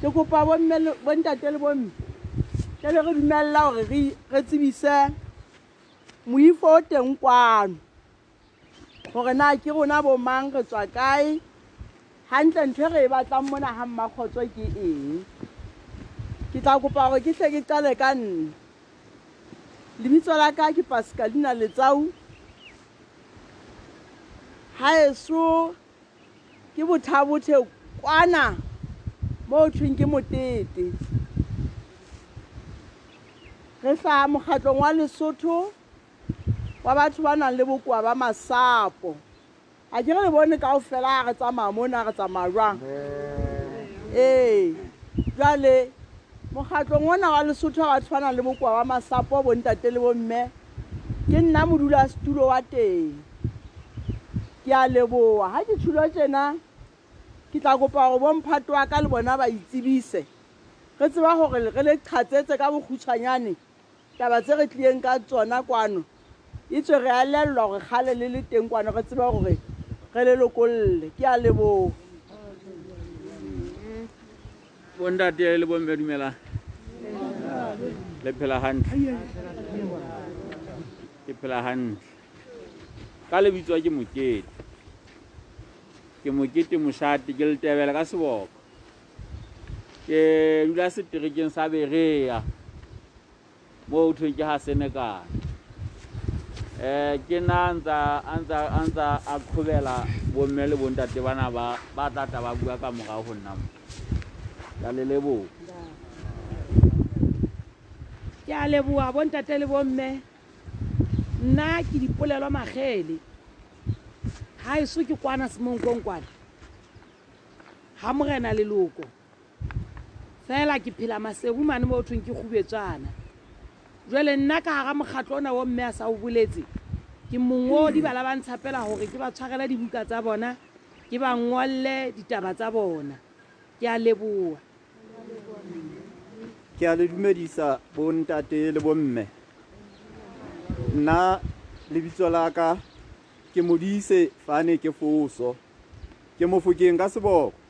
ke kopa bomme le- bontate le bomme ke le re dumelela gore re- re tsebise moifo o teng kwano gore na ke rona bomang re tswa kae gantle ntho e re e batlang mona ga mmakgotso ke eng ke tla kopa gore ke tle ke qale ka nne lebitso la ka ke pascalina letsau ga eso ke bothabotlhe kwana mo o thweng ke motete re fa mokgatlong wa lesotho wa batho ba nang le bokoa ba masapo a ke re le bone kao fela a re tsamaya mone a re tsamaya jwang ee jale mokgatlong ona wa lesotho wa batho ba nang le bokoa ba masapo bontate le bomme ke nna modula setulo wa teng ke a leboa ga ke tshilo tsena ke tla kopa gore bomphato wa ka le bona ba itsebise re tseba gore re le kgatsetse ka bokgutshwanyane taba tse re tlileng ka tsona kwano e tswe re alelelwa gore gale le le teng kwano re tseba gore re le lokolole ke a leboa bontate le bomme dumelang le phela gantle ke phela gantle ka lebitswa ke mokete ke mokete moshate ke letebela ka seboko ke dula seterekeng sa berea mo o thweng ke ga senekana um ke na a ntsa a ntsa a ntsa a kgobela bomme le bontate bana ba ba tla tla ba bua ka morago go nna mo ka le leboa ke a leboa bontate le bomme nna ke dipolelo magele ga eso ke kwana semonkong kwana ga morena leloko fela ke phela masegu mane mo thong ke gubetswana jale nna ka gara mokgatlho o na o mme a sa o boletse ke mongodi bala ba ntshapela gore ke ba tshwarela dibuka tsa bona ke ba ngwalele ditaba tsa bona ke a leboa ke a le dumedisa bontate le bomme nna lebitso la ka ke modise fane ke foso ke mofokeng ka seboko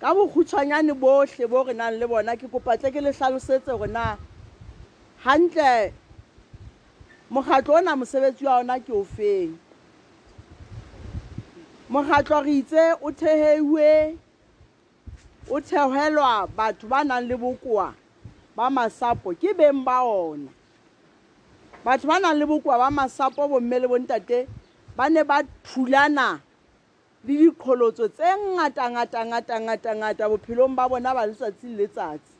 ka bokhutshwanyane bohle bo re nang le bona ke kopatle ke le hlalosetse gore na gantle mokgatlo o na mosebetsi wa ona ke o feng mokgatlo re itse o theheiwe o thehelwa batho ba nang le bokoa ba masapo ke beng ba ona batho ba nang le bokoa ba masapo bomme le bontate ba ne ba thulana le dikgolotso tse ngata-ngata-ngata-ngata-ngata bophelong ba bona ba letsatsi le letsatsi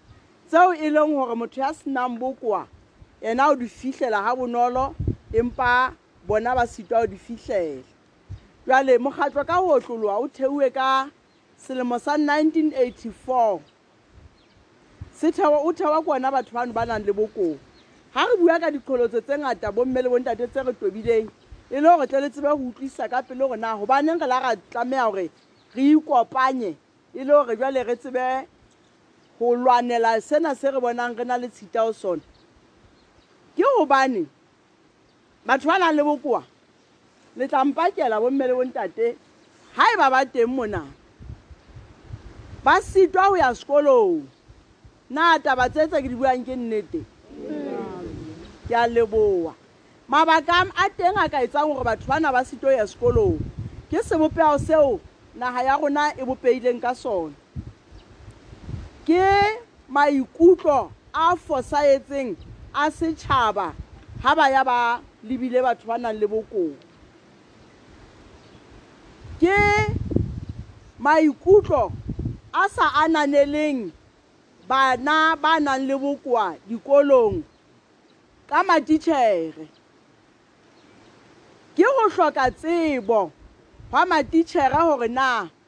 tseo e leng gore motho ya senang bokoa ena o di fitlhela ga bonolo empa bona ba sitwa o di fitlhela jale mogatlo ka o otloloa o theue ka selemo sa 1984 setheo o thewa ke ona batho bano ba nang le bokoa ga re bua ka dikgolotso tse ngata bomme le bontate tse re tobileng e le gore tle le tsebe go utlwisa ka pele gore na gobaneng re la ra tlameya gore re ikopanye e le gore jale re tsebe go lwanela sena se re bonang re na le tshita o sone ke gobane batho ba nang le bokoa le tla mpakela bomme le bontate ga e ba ba teng mona ba sitwa go ya sekolong na taba tse tse ke di buang ke nnete ke a leboa mabaka a teng a ka etsang gore batho ba na ba sitwa go ya sekolong ke sebopego seo naga ya rona e bopeileng ka sone ke maikutlo a fosayetseng a setšhaba ga ba ya ba lebile batho ba nang le bokoa ke maikutlo a sa ananeleng bana ba nang le bokoa dikolong ka matitšhere ke go hloka tsebo ga matitšhere gore na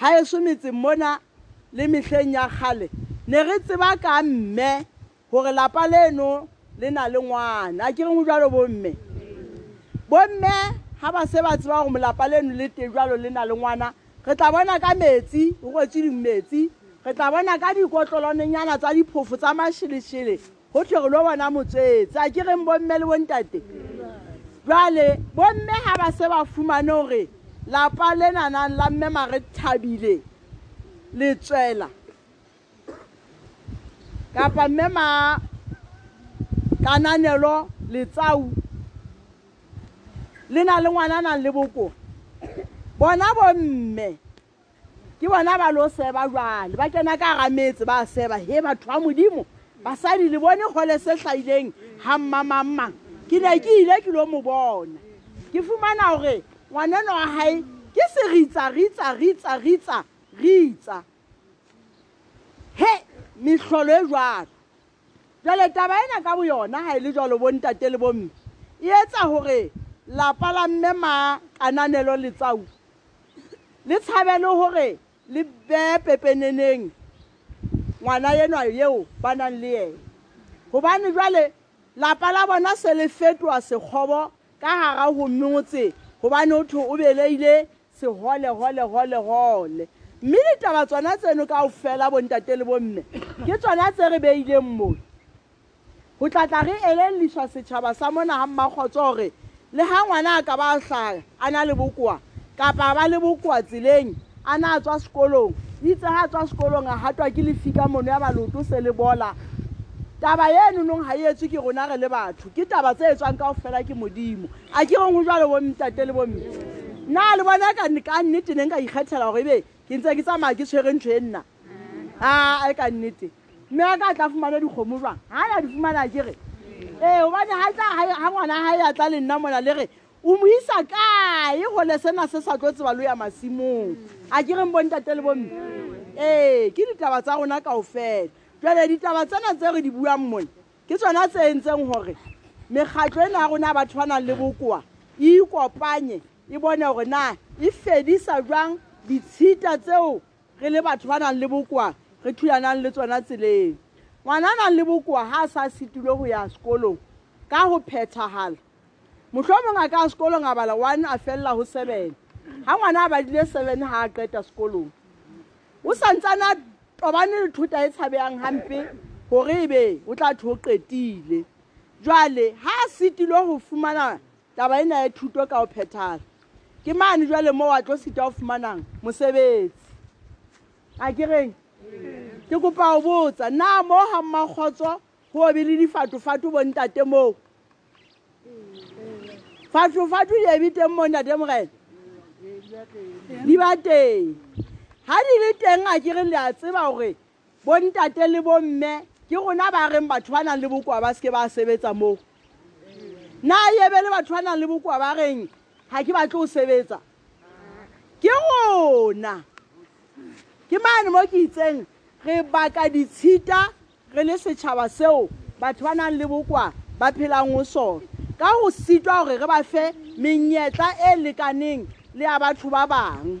ga e so metseng mona le metlheng ya kgale ne re tseba ka mme gore lapa leno le na le ngwana a ke reng o jalo bomme bomme ga ba se ba tseba gore molapa leno le te jalo le na le ngwana re tla bona ka metsi go kwetsweding metsi re tla bona ka dikotlolonenyana tsa diphofo tsa masheleshele go tlhore lo bona motswetse a ke reng bomme le bontate jale bomme ga ba se ba fumane gore lapa le nanang la mme mare thabile le tswela kapa mme ma kananelo letsau le na le ngwana nang le bokoa bona bomme ke bona ba lo seba jwale ba kena ka ga metse ba seba he batho ba modimo basadi le bone gole se tlhaileng ga mmamangmang ke ne ke ile ke lo mo bona ke fumana gore ngwaneno wa gae ke se ritsa ritsa ritsa ritsa ritsa he metlholo e jwalo jale taba ena ka bo yona ga e le jalo bontate le bomme e etsa gore lapa la mme ma kananelo letsau le tshabe le gore le beye pepeneneng ngwana enwa eo ba nang le ene gobane jale lapa la bona se le fetoa sekgobo ka gara gomme motse gobane o tho o beleile sehole hole hole hole mme ditaba tsona tseno kao fela bontate le bomme ke tsona tse re beileng mo go tlatla re elelliswa setšhaba sa mona ga mmagotso gore le ga ngwana a ka ba a tlhaya a na le bokoa kapa ba le bokoa tseleng a na a tswa sekolong itse ga a tswa sekolong a gatwa ke lefika mono ya baloto se le bola taba ye nonong ga e etswe ke rona re le batho ke taba tse e tswang kao fela ke modimo a ke gongwe jalo bomtate le bomme na le bone ka nnete neng ka ikgethela gore ebe ke ntse ke tsamaya ke tshwere ntho e nna a e ka nnete mme a ka tla fumana dikgomo jwang ha ya di fumana ke re ee gobane ga tla ga ngwana ga ya tla le nna mona le re o mo isa kae gole sena se sa tlo tseba lo ya masimong a ke reng bontate le bomme ee ke ditaba tsa rona kao fela jale ditaba tsena tse re di buang mone ke tsona tse entseng gore mekgatlo e ne ya rona ya batho ba nang le bokoa e ikopanye e bone gore na e fedisa jwang ditshita tseo re le batho ba nang le bokoa re thulanang le tsona tseleng ngwana a nang le bokoa ha a sa setilwe go ya sekolong ka go phethagala motlho o mongwe a ka sekolong a bala one a felela go seven ga ngwana a badile seven ga a qeta sekolong o santsane a tobane le thota e tshabeyang gampe gore e be o tla tho o qetile jwale ga a setilwe go fumana taba ena ya thuto ka o phethara ke mane jwale mo wa tlo sita o fumanang mosebetsi a ke reng ke kopa o botsa na mo ga mmakgotso go be le difatofato bo ntate moo fatofato di ebe teng mo ntate morena di ba teng ga di le teng a ke reng le a tseba gore bontate le bomme ke rona ba reng batho ba nang le bokoa ba seke ba sebetsa moo na ebe le batho ba nang le bokoa ba reng ga ke batle go sebetsa ke rona ke mane mo ke itseng re baka ditshita re le setšhaba seo batho ba nang le bokoa ba phelang go sone ka go sitwa gore re ba fe menyetla e lekaneng le ya batho ba bangwe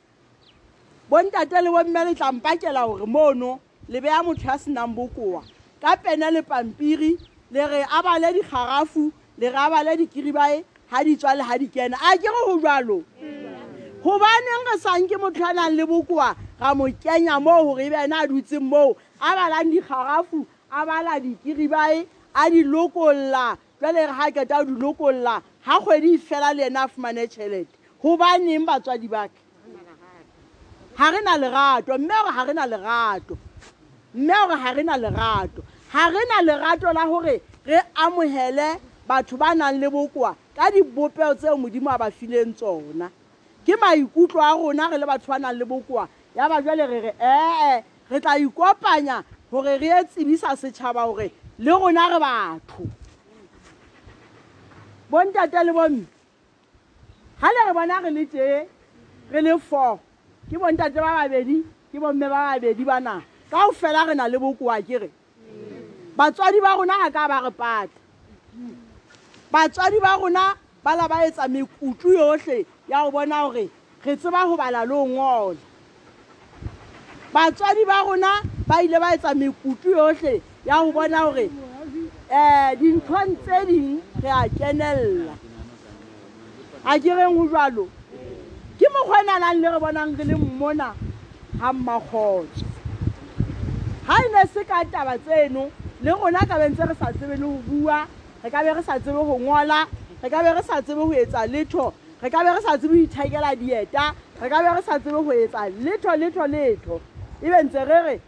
bontate le bomme le tla mpakela gore mono le beya motho ya senang bokoa ka pene le pampiri le re a bale dikgarafu le re a bale dikiribae ga di tswa le ga di kena a ke go go jalo gobaneng re sanke motho a nang le bokoa ra mo kenya moo gore e be ena a dutseng moo a balang dikgarafu a bala dikiribae a di lokolla jale re ga a keta di lokolola ga kgwedi fela le ene a fumane tšhelete go ba neng batswadi bake ga re na lerato mme gore ga re na lerato mme gore ga re na lerato ga re na lerato la gore re amogele batho ba nang le bokoa ka dibopeo tseo modimo a ba fileng tsona ke maikutlo a rona re le batho ba nang le bokoa ya ba jwale re re ee re tla ikopanya gore re e tsebisa setšhaba gore le rona re batho bontate le bomme ga le re bona re le tee re le four ke bontate ba babedi ke bomme ba babedi ba naga kao fela re na le bokoa ke re batswadi ba rona ga ka ba re patla batswadi ba rona ba la ba etsa mekutlu yotlhe ya go bona gore re tseba go bala le ngole batswadi ba rona ba ile ba etsa mekutlu yotlhe ya go bona gore um eh, dinthong tse dingwe re a kenelela a ke reng go jalo ke mokgwa ene a nang le re bonang re le mmona ga mmagotso ga e ne se ka taba tseno le rona ka bentse re sa tsebe le go bua re ka be re sa tsebe go ngola re ka be re sa tsebe go etsa letho re ka be re sa tsebe go ithekela dieta re ka be re sa tsebe go etsa letho letho letho e bentse re re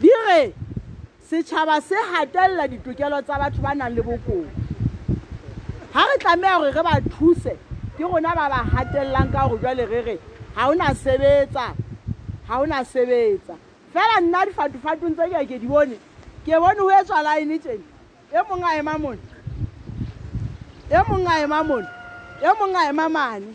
di re setšhaba se gatelela ditokelo tsa batho ba nang le bokoa ga re tlameya gore re ba thuse ke rona ba ba gatelelang ka gore jale re re ga o na sebetsa ga o na sebetsa fela nna difatofatong tse keke di bone ke bone go e tswa line tsene e mongwe a ema mone e mongwe a ema mone e mongwe a ema mane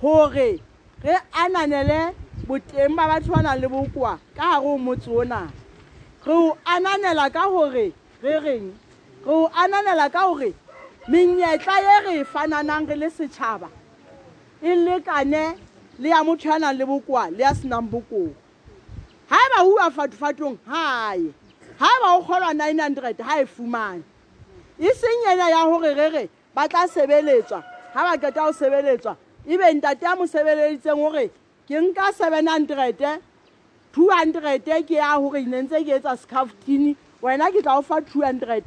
gore re ananele boteng ba batho ba nang le bokoa ka gare o motse o na re o ananela ka gore re reng re o ananela ka gore menyetla e re e fananang re le setšhaba e lekane le ya motho ya nang le bokoa le ya senang bokoa ga e ba ua fatofatong gae ga e ba o kgolwa 900 ga e fumane e seng ena ya gore re re ba tla sebeletswa ga ba keta go sebeletswa ebe ntate ya mo sebeleditseng gore ke nka seven hundred two hundred ke ya gore ne ntse ke etsa scaftini wena ke tla go fa two hundred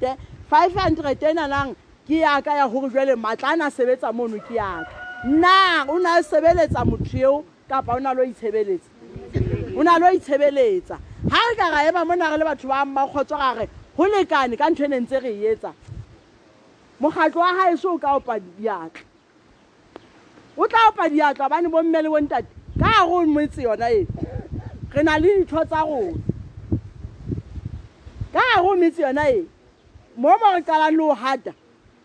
five hundred e nanang ke yaka ya gore jale matla a ne a sebetsa mono ke yaka na o ne a sebeletsa motho eo kapa o ne a lo itshebeletsa o ne a lo itshebeletsa ga re ka ra ema mo na re le batho ba mmakgotso gare go lekane ka ntho e ne ntse re e etsa mokgatlo wa gae se o ka opa diatla o tla opa diatla bane bomme le bontate ka ga go metse yona e re na le ditho tsa rona ka ga go metse yona e mo mo re qalang le o gata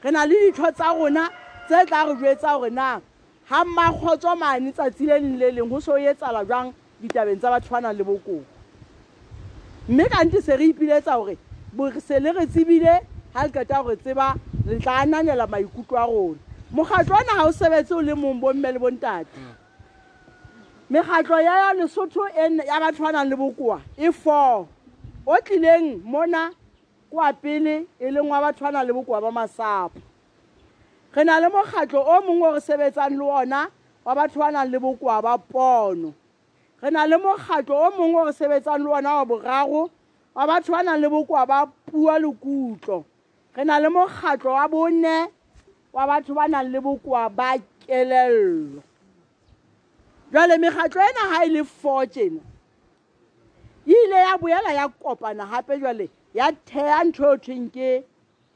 re na le ditho tsa rona tse tla re jwetsa gore na ga mmakgotswa mane tsatsi le leng le leng go se o etsala jwang ditabeng tsa batho ba nang le bokoko mme kante se re ipiletsa gore se le re tsebile ga le qeta gore tseba re tla ananela maikutlo a rona mokgatlo ona ga o sebetse o le mong bomme le bontate mm. mekgatlo ya ya lesotho ya batho ba nang le bokoa e four o tlileng mona kwa pele e leng wa batho ba nang le bokoa ba masapo re na le mokgatlo o mongwe o re sebetsang le ona wa batho ba nang le bokoa ba pono re na le mokgatlo o mongwe o re sebetsang le ona wa boraro wa batho ba nang le bokoa ba puo le kutlo re na le mokgatlo wa bone wa batho ba nang le bokoa ba kelello jwale mekgatlo ena ha e le four tjena e ile ya boela ya kopana gape jwale ya thea ntho eo thweng ke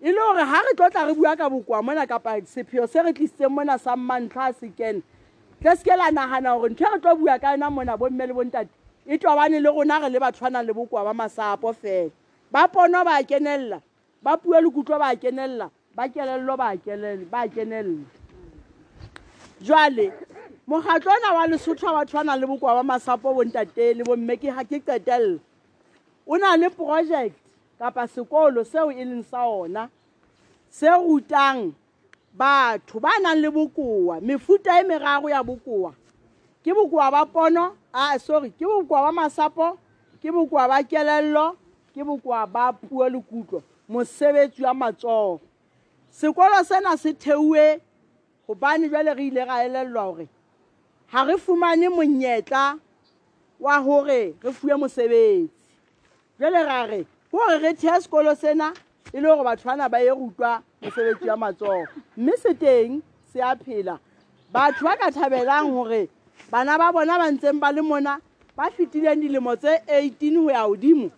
e le gore ga re tlotla re bua ka bokoa mona kapa sepheo se re tlisitseng mona sa mmantlha a sekene tle seke la nagana gore ntho e re tlo bua ka yona mona bomme le bontate e tobane le rona re le ba tshwanang le bokoa ba masapo fela ba pono ba kenelela ba puo lekutlo ba kenelela ba kelelelo ba kenelela jwale mogatlo ona wa lesotho wa batho ba nang le bokoa ba masapo bontate le bomme ke ga ke qetelela o na le project kapa sekolo seo e leng sa ona se rutang batho ba nang le bokoa mefuta e meraro ya bokoa ke bokoa ba pono a sorry ke bokoa ba masapo ke bokoa ba kelello ke bokoa ba puo le kutlo mosebetsi wa matsogo sekolo sena se theue gobane jale re ile ra elellwa gore ga re fumane monyetla wa gore re fuwe mosebetsi jale ra re gore re thea sekolo sena e le gore batho bana ba ye rutwa mosebetsi ya matsogo mme se teng se a phela batho ba ka thabelang gore bana ba bona ba ntseng ba le mona ba fetileng dilemo tse 18 go ya godimo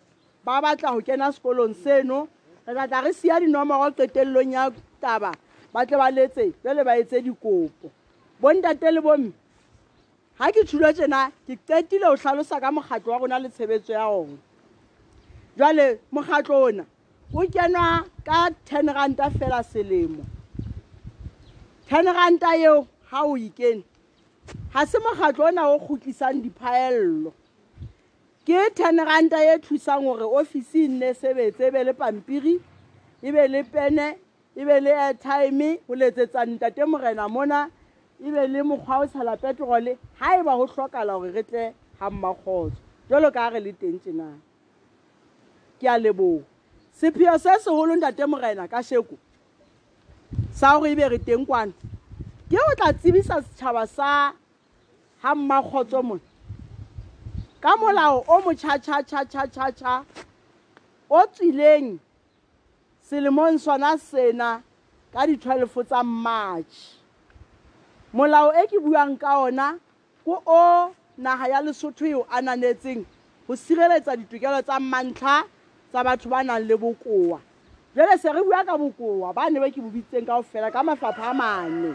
ba batla go kena sekolong seno re tlatla re sia dinomoro qetelelong ya taba ba tle ba letse jale ba etse dikopo bontate le bomme ga ke tshula tsena ke qetile go tlhalosa ka mokgatlho wa rona le tshebetso ya one jale mokgatlho ona o kenwa ka ten ranta fela selemo ten ranta eo ga o ikene ga se mokgatlho ona o kgutlisang diphaelelo ke ten ranta e thusang gore office e nne sebetse e be le pampiri e be le pene e be le airtime o letsetsa ntate morena mona e be le mokgwa o tshela petrole ga e ba go tlhokala gore re tle ga mmakgotso jalo ka re le teng tjena ke a leboa sepheo se segolo ntate morena ka sheko sa gore e be re teng kwane ke o tla tsebisa setšhaba sa ga mmakgotso mone ka molao o motšhatšhatšhatšhatšhatšha o tswileng selemong sona sena ka di-twelve tsa march molao e ke buang ka ona ko o naga ya lesotho eo a nanetseng go sireletsa ditokelo tsa mantlha tsa batho ba nang le bokoa jale se re bua ka bokoa ba ne ba ke bobitseng kao fela ka mafapha a mane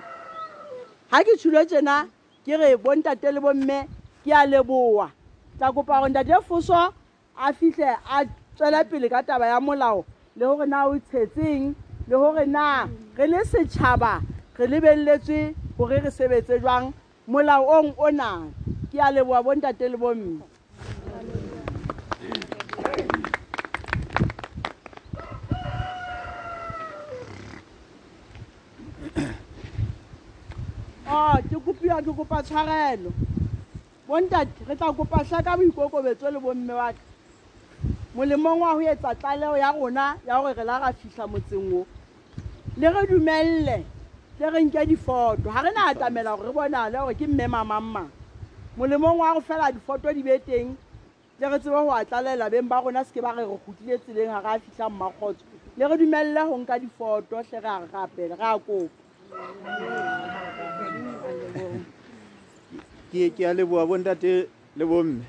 ga ke tshule tsena ke re bontate le bomme ke a leboa tla kopa gore ntate foso a fihle a tswela pele ka taba ya molao le gore na o tshetseng le gore na re le setšhaba re lebeletswe gore re sebetse jwang molao ong o na ke a leboa bontate le bomme o oh, ke kopiwa ke kopa tshwarelo bontate re tla kopa sha ka boikokobetso le bomme wa ka molemong wa ho etsa tlaleho ya rona ya gore re la ra fihla motseng o le re dumelele le re nke difoto ga re na atamela gore re bonale gore ke mme mamangmang molemong wa go fela difoto di be teng le re tsebe go a tlalela beng ba rona seke ba re re gotlile tseleng ga re a fitlha mmakgotso le re dumelele go nka difoto tle re a re rapele re a kopa ke ke a leboa bontate le bomme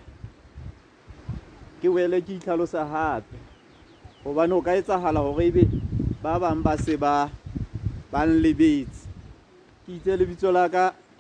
ke boele ke itlhalosa gape gobane o ka etsagala gore ebe ba bangwe ba se ba ba nlebetse ke itse lebitso la ka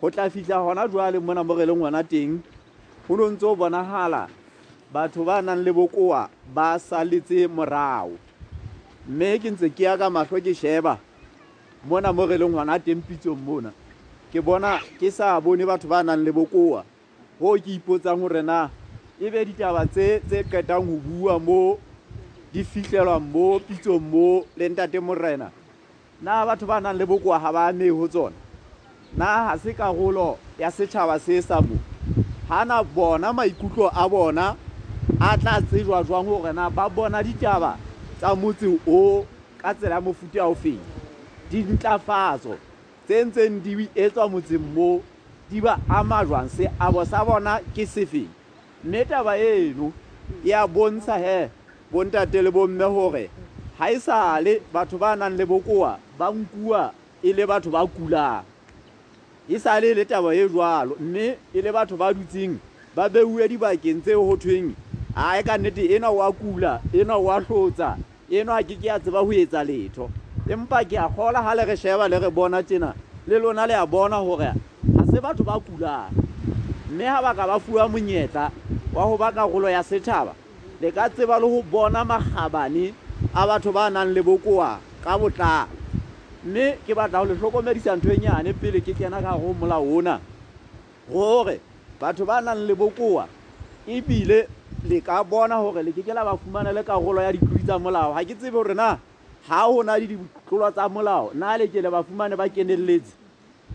go tla fitlha gona jwale mona mo re leng gona teng go no ntse o bonagala batho ba nang le bokoa ba saletse morago mme ke ntse ke ya ka matlho ke sheba mona mo re leng gona teng pitsong mona ke bona ke sa bone batho ba nang le bokoa go ke ipotsang gore na e be ditaba tse tse qetang go bua mo di fitlhelwang mo pitsong mo le ntate morena na batho ba nang le bokoa ga ba amee go tsone na ga se karolo ya setšhaba se e sa mo ga na bona maikutlo a bona a tla tsejwa jwang gore na ba bona ditaba tsa motse o ka tsela ya mofuta o feng dintlafatso tse ntseng di etswa motseng mo di ba ama jwang seabo sa bona ke sefeng mme taba eno e a bontsha he bontate le bomme gore ga e sale batho ba nang le bokoa ba nkua e le batho ba kulang e sale e le taba e jwalo mme e le batho ba dutseng ba beuwe dibakeng tse go thweng a e ka nnete ena wa kula ena wa tlotsa eno a ke ke a tseba go etsa letho empa ke a gola ga le re sheba le re bona tsena le lona le a bona gore ga se batho ba kulang mme ga ba ka ba fuwa monyetla wa go ba karolo ya setšhaba le ka tseba le go bona magabane a batho ba nang le bokoa ka botlalo mme ke batla go le tlhokomedisa ntho e nyane pele ke kena ka go molao ona gore batho ba nang le bokoa ebile le ka bona gore le keke la ba fumana le karolo ya ditlodi tsa molao ga ke tsebe gore na ga go na le ditlolo tsa molao na le ke le ba fumane ba keneletse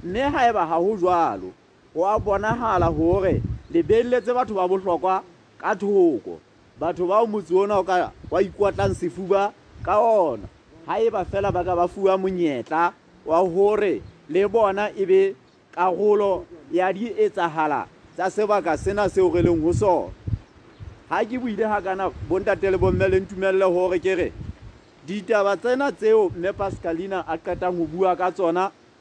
mme ga e ba ga go jalo go a bonagala gore lebeletse batho ba botlhokwa ka thoko batho bao motse ona o ka wa ikwatlang sefuba ka ona ga e ba fela ba ka ba fiwa monyetla wa gore le bona e be karolo ya di etsagala tsa sebaka sena seo re leng go sone ga ke buile ga kana bontate le bomme le ntumelele gore ke re ditaba tsena tseo mme pascalina a qetang go bua ka tsona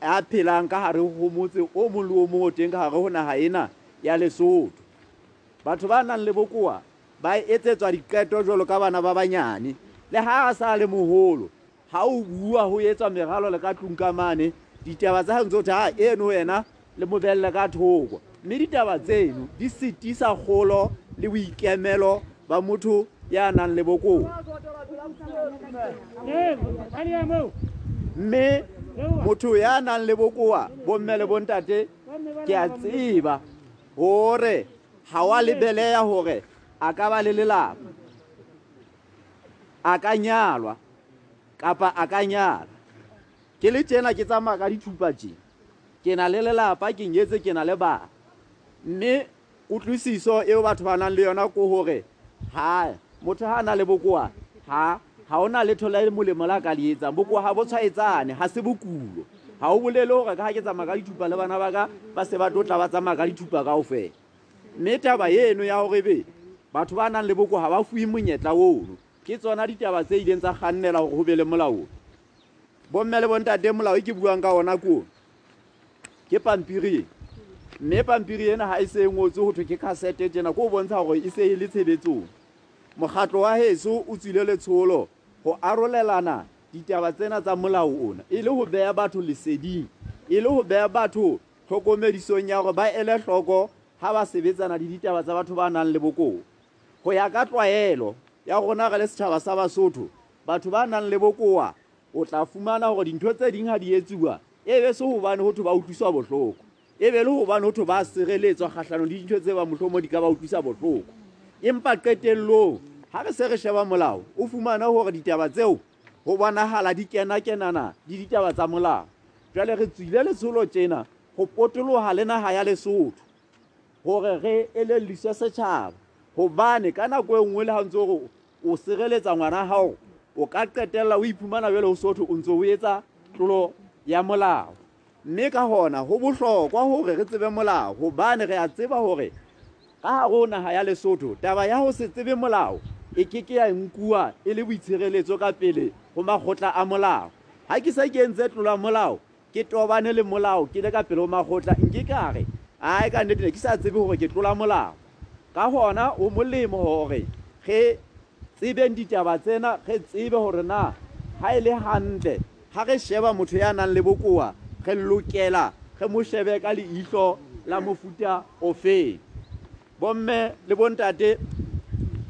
a phelang ka gare go motse o mongwe le o mongwe o teng ka gare go naga ena ya lesotho batho ba nang le bokoa ba etsetswa diqeto jalo ka bana ba banyane le ga a sa le mogolo ga o bua go etswa meralo le ka tlong ka mane ditaba tsa gantse o the a eno wena le mobelele ka thoko mme ditaba tseno di setisa kgolo le boikemelo ba motho ya nang le bokoa mme motho ya nang le bokoa bomme le bontate ke a tseba gore ga wa lebeleya gore a ka ba le lelapa a ka nyalwa kapa a ka nyala ke le tsena ke tsamaya ka dithupa tse ke na le lelapa ke nyetse ke na le bana mme kutlwisiso eo batho ba nang le yona ko gore ha motho ha a na le bokoa ha ha o na letho la molemo la ka le etsang bokoa ga bo tshwaetsane ga se bokulo ga o bolele gore ka ga ke tsamaya ka dithupa le bana ba ka ba se ba totla ba tsamaya ka dithupa kao fela mme taba eno ya gore be batho ba nang le bokoa ga ba fuwe monyetla ono ke tsona ditaba tse ileng tsa gannela gore go be le molao bomme le bontate molao e ke buang ka ona ko ke pampiri mme pampiri ena ga e se e ngotse go thwe ke casete jena ko o bontsha gore e se e le tshebetsong mokgatlo wa heso o tswile letsholo go arolelana ditaba tsena tsa molao ona e le go beya batho leseding e le go beya batho tlhokomedisong ya gore ba ele tlhoko ga ba sebetsana le ditaba tsa batho ba nang le bokoa go ya ka tlwaelo ya rona re le setšhaba sa basotho batho ba nang le bokoa o tla fumana gore dintho tse ding ga di etsiwa e be se gobane gotho ba utlwiswa botlhoko e be le gobane gotho ba sireletswa kgatlhanong di dintho tse ba motlho mo di ka ba utlwisa botlhoko empa qetellong ga re se re sheba molao o fumana gore ditaba tseo go bonagala di kenakenana le ditaba tsa molao jale re tswile letsholo tsena go potologa le naga ya lesotho gore re elelise setšhaba gobane ka nako e nngwe le gantse gore o sireletsa ngwana gago o ka qetelela o iphumana jale o sotho o ntse o etsa tlolo ya molao mme ka gona go botlhokwa gore re tsebe molao gobane re a tseba gore ka ga go naga ya lesotho taba ya go se tsebe molao e ke ke ya nkuwa e le boitshireletso ka pele go makgotla a molao ga ke sa ke ntse tlola molao ke tobane le molao ke le ka pelo magotla nke kare ae ka nnete ne ke sa tsebe gore ke tlola molao ka gona o molemo gore ge tsebeng ditaba tsena ge tsebe gore na ga e le gantle ga re sheba motho ya nang le bokoa ge lokela ge mo shebe ka leihlo la mofuta ofeng bomme le bontate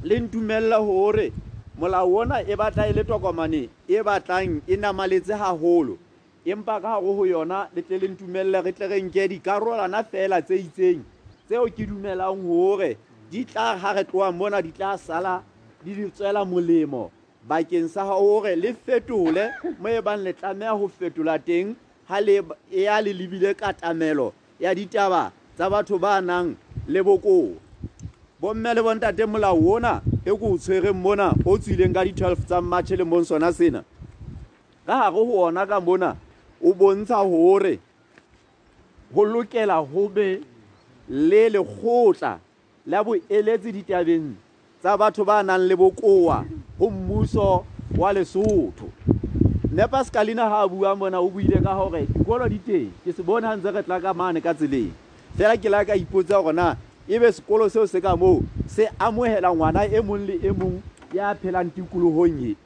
le ntumelela gore molao ona e batla e le tokomane e batlang e namaletse gagolo empa ka go go yona le tle le ntumelele re tle re nke dikarolana fela tse itseng tseo ke dumelang gore di tla ga re tloa mona di tla sala di di tswela molemo bakeng sa gore le fetole mo e bang le tlameha go fetola teng ga le ya le lebile katamelo ya ditaba tsa batho ba nang le bokoa bomme le bontate molao ona e ko o tshwereng mona o tswileng ka di-12 tsa march le mong sona sena ka gare go ona ka mona o bontsha gore go lokela go be le lekgotla la boeletsi ditabeng tsa batho ba nang le bokoa go mmuso wa lesotho nepa sekalina ga a bua mona o buile ka gore dikolo di teng ke se bone ga ntse re tla ka mane ka tseleng fela ke la ka ipotsa gore na e be sekolo seo se ka moo se amogela ngwana e mong le e mong ya phelang tikologong e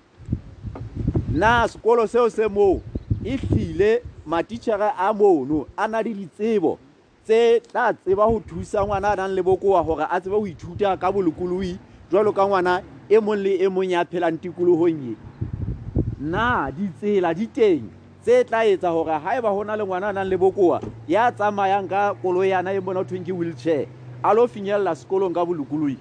na sekolo seo se moo e hlile matitšhere a mono a na le ditsebo tse tla tseba go thusa ngwana a nang le bokoa gore a tsebe go ithuta ka bolokoloi jalo ka ngwana e mong le e mong ya phelang tikologong e na ditsela di teng tse tla etsa gore ga e ba go na le ngwana a nang le bokoa ya tsamayang ka koloi yana e mona o thweng ke wheelchair a lo finyelela sekolong ka bolokoloi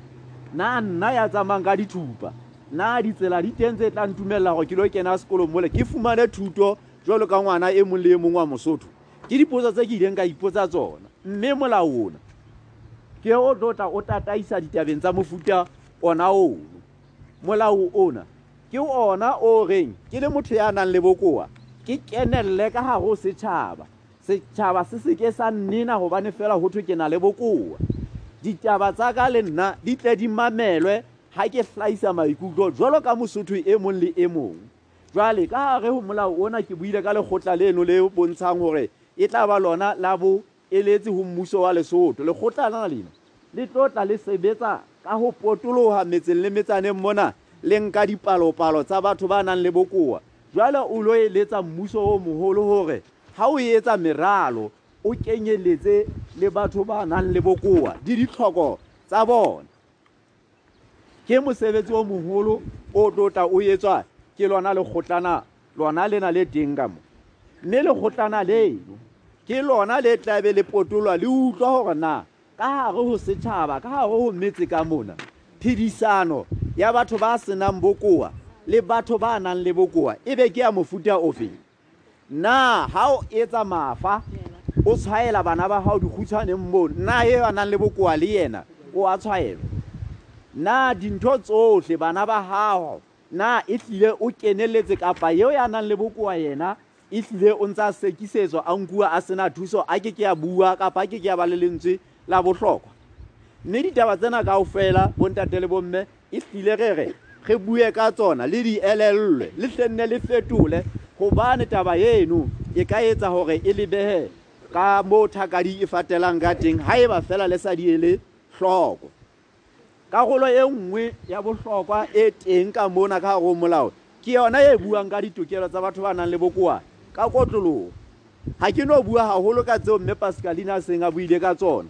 na nna ya tsamayang ka dithupa na ditsela di teng tse tla ntumelela gore ke lo kena sekolong mole ke fumane thuto jalo ka ngwana e mong le e mongwe wa mosotho ke dipotsa tse ke ileng ka ipotsa tsona mme molao ona ke o tlo tla o tataisa ditabeng tsa mofuta ona ono molao ona ke ona o reng ke le motho ya nang le bokoa ke kenelele ka ga go setšhaba setšhaba se seke sa nnena gobane fela go thwe ke na le bokoa ditaba tsa ka le nna di tle di mamelwe ga ke tlaisa maikutlo jalo ka mosotho e mong le e mong jwale ka gare go molao ona ke buile ka lekgotla leno le bontshang gore e tla ba lona la bo eletse go mmuso wa lesotho lekgotla lana leno le tlotla le sebetsa ka go potologa metseng le metsaneng mona le nka dipalopalo tsa batho ba nang le bokoa jwale o lo eletsa mmuso o mogolo gore ga o etsa meralo o kenyeletse le batho ba nang le bokoa di ditlhoko tsa bone ke mosebetsi o moholo o tlo tla o etswa ke lona lekgotlana lona lena le teng ka mo mme lekgotlana leno ke lona le tlabe le potolwa le utlwa gore na ka gare go setšhaba ka gare go metse ka mona phedisano ya batho ba senang bokoa le batho ba nang le bokoa e be ke ya mofuta ofeng na ha o etsa mafa o tshwaela bana ba gago dikgutshwaneng moo na e ba nang le bokoa le yena o a tshwaelwa na dintho tsotlhe bana ba gago na e tlile o keneletse kapa eo ya nang le bokoa yena e tlile o ntse a sekisetswa a nkua a sena thuso a ke ke ya bua kapa a ke ke ya ba le lentswe la botlhokwa mme ditaba tsena kao fela bontate le bomme e tlile re re re bue ka tsona le di elellwe le tlenne le fetole gobane taba eno e ka etsa gore e lebege ka mo thakadi e fatelang ka teng ga e ba fela le sa di ele tlhoko karolo e nngwe ya bohlokwa e teng ka mona ka go molao ke yona e buang ka ditokelo tsa batho ba nang le bokoa ka kotlologo ga ke no bua gagolo ka tseo mme pascalina a seng a buile ka tsona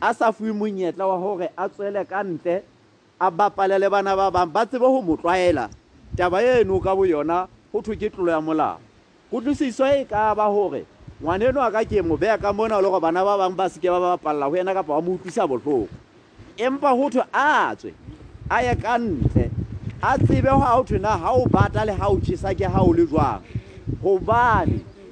a sa fuwe monyetla wa gore a tswele ka ntle a bapale le bana ba bangwe ba tsebe go mo tlwaela taba eno ka bo yona go thwe ke tlolo ya molao kutlwisiso e ka ba gore ngwana eno a ka ke mo beya ka mona le gore bana ba bangwe ba seke ba ba bapalela go ena kapa ba mo utlwisa botlhoko empa go thwe a tswe a ye ka ntle a tsebe go a go thwe na ga o bata le ga o chesa ke ga o le jwang gobane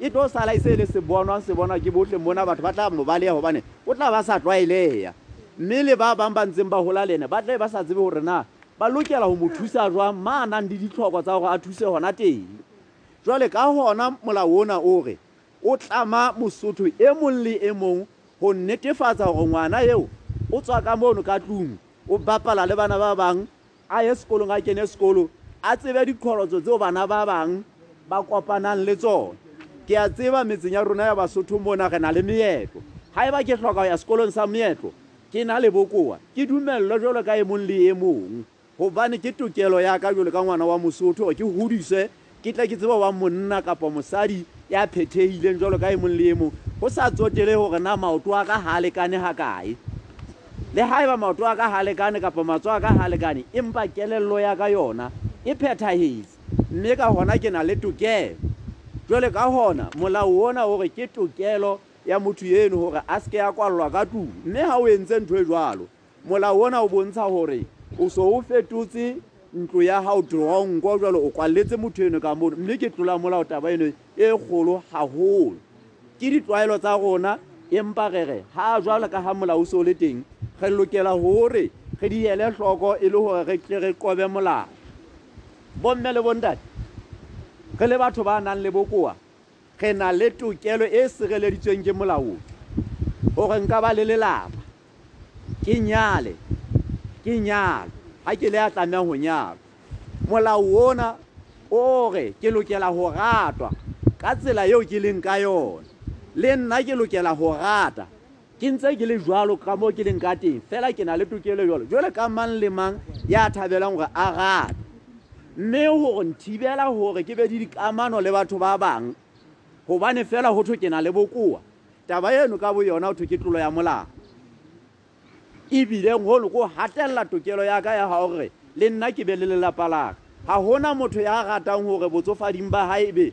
e tlo sala e se e le se bonwang se bonwa ke botlhe mona batho ba tla mo baleya gobane o tla ba sa tlwaeleya mme le ba bangwe ba ntseng ba gola le ene ba tlae ba sa tsebe gore na ba lokela go mo thusa jwang ma a nang le ditlhokwa tsa gore a thuse gona teng jwale ka gona molao ona o re o tlama mosotho e mong le e mong go netefatsa gore ngwana eo o tswa ka mono ka tlung o bapala le bana ba bangwe a ye sekolong a kene sekolo a tsebe dikgorotso tseo bana ba bang ba kopanang le tsone ke a tseba metseng ya rona ya basotho mona re na le meetlo ga e ba ke tlhoka go ya sekolong sa meetlo ke na le bokoa ke dumelelo jalo ka e mong le e mongwe gobane ke tokelo ya ka jalo ka ngwana wa mosotho gore ke godise ke tla ke tseba wa monna kapa mosadi ya phethehileng jwalo ka e mong le e mong go sa tsotele gore na maoto a ka ga lekane ga kae le ga e ba maoto a ka ga lekane kapa matso a ka ga lekane empa kelello ya ka yona e phethahetse mme ka gona ke na le tokelo jwale ka gona molao ona gore ke tokelo ya motho eno gore a seke ya kwalelwa ka tlung mme ga o entse ntho e jalo molao ona o bontsha gore o so o fetotse ntlo ya gago dronko jalo o kwaletse motho eno ka mono mme ke tlola molao taba eno e kgolo gagolo ke ditlwaelo tsa rona empa rere ga jalo ka ga molao o se o le teng re lokela gore re di ele tlhoko e le gore re tle re qobe molao bomme le bontate re le batho ba nang le bokoa re na le tokelo e e sireleditsweng ke molaong gore nka ba le lelapa ke nyale ke nyalo ga ke le ya tlamehang go nyalo molao ona o re ke lokela go ratwa ka tsela eo ke leng ka yone le nna ke lokela go rata ke ntse ke le jalo ka mo ke leng ka teng fela ke na le tokelo jalo jale ka mang le mang ya thabelang gore a rate mme gore nthibela gore ke be di dikamano le batho ba bangwe gobane fela go thwe ke na le bokoa taba eno ka bo yona go thwe ke tlolo ya molao ebileng gono ko gatelela tokelo ya ka ya ga gore le nna ke be le lelapa laka ga gona motho ya ratang gore botsofading ba ga ebe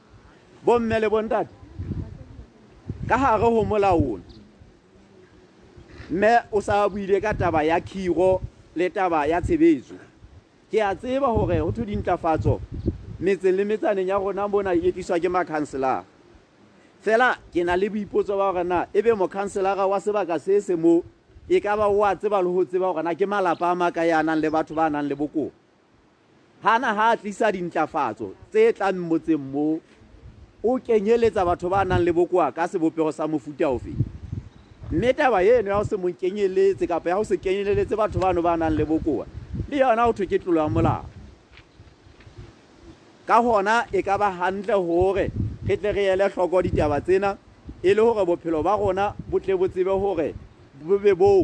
bomme le bontate ka gare go molaona mme o sa buile ka taba ya khiro le taba ya tshebetso ke a tseba gore go thwe dintlafatso metseng le metsaneng ya rona mona e tliswa ke makhanselara fela ke na le boipotso ba gore na e be mokhanselara wa sebaka se se mo e ka ba o a tseba le go tseba gore na ke malapa a maka ya nang le batho ba nang le bokoa Hana ha a tlisa dintlafatso tse tlang motseng moo o kenyeletsa batho ba nang le bokoa ka sebopego sa mofuta ofe mme taba eno ya go se mo kenyeletse kapa ya go se kenyeletse batho bano ba nang le bokoa le yona go thwe ke tlolo ya molao ka gona e ka ba gantle gore re tle re ele tlhoko ditaba tsena e le gore bophelo ba rona bo tle bo tsebe gore bo be boo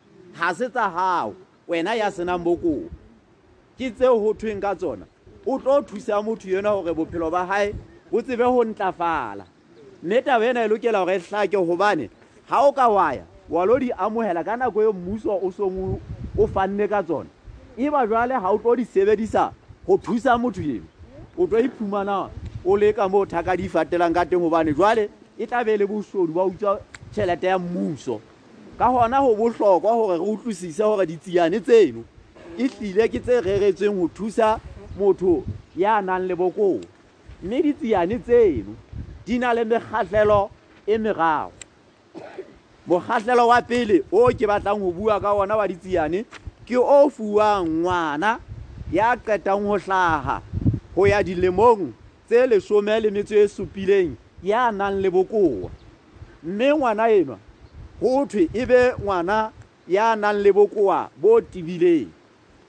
ga se tsa gago wena ya senang bokoa ke tseo go thweng ka tsona o tlo thusa motho yona gore bophelo ba gae bo tsebe go ntlafala mme taba ena e lokela gore e tlhake gobane ga o ka waya wa lo di amogela ka nako e mmuso o song o fanne ka tsona e ba jwale ga o tlo di sebedisa go thusa motho eno o tlo iphumana o le ka moo thaka di fatelang ka teng gobane jwale e tlabe e le bosodi ba utswa tšhelete ya mmuso ka gona go botlhokwa gore re utlwisise gore ditsiane tseno e tlile ke tse reretsweng go thusa motho ya nang le bokoa mme ditsiane tseno di na le mekgatlhelo e merago mokgatlhelo wa pele o ke batlang go bua ka ona wa ditsiane ke o fuwang ngwana ya qetang go hlaga go ya dilemong tse lesome le metso e supileng ya nang le bokoa mme ngwana enwa go thwe e be ngwana ya nang le bokoa bo tibileng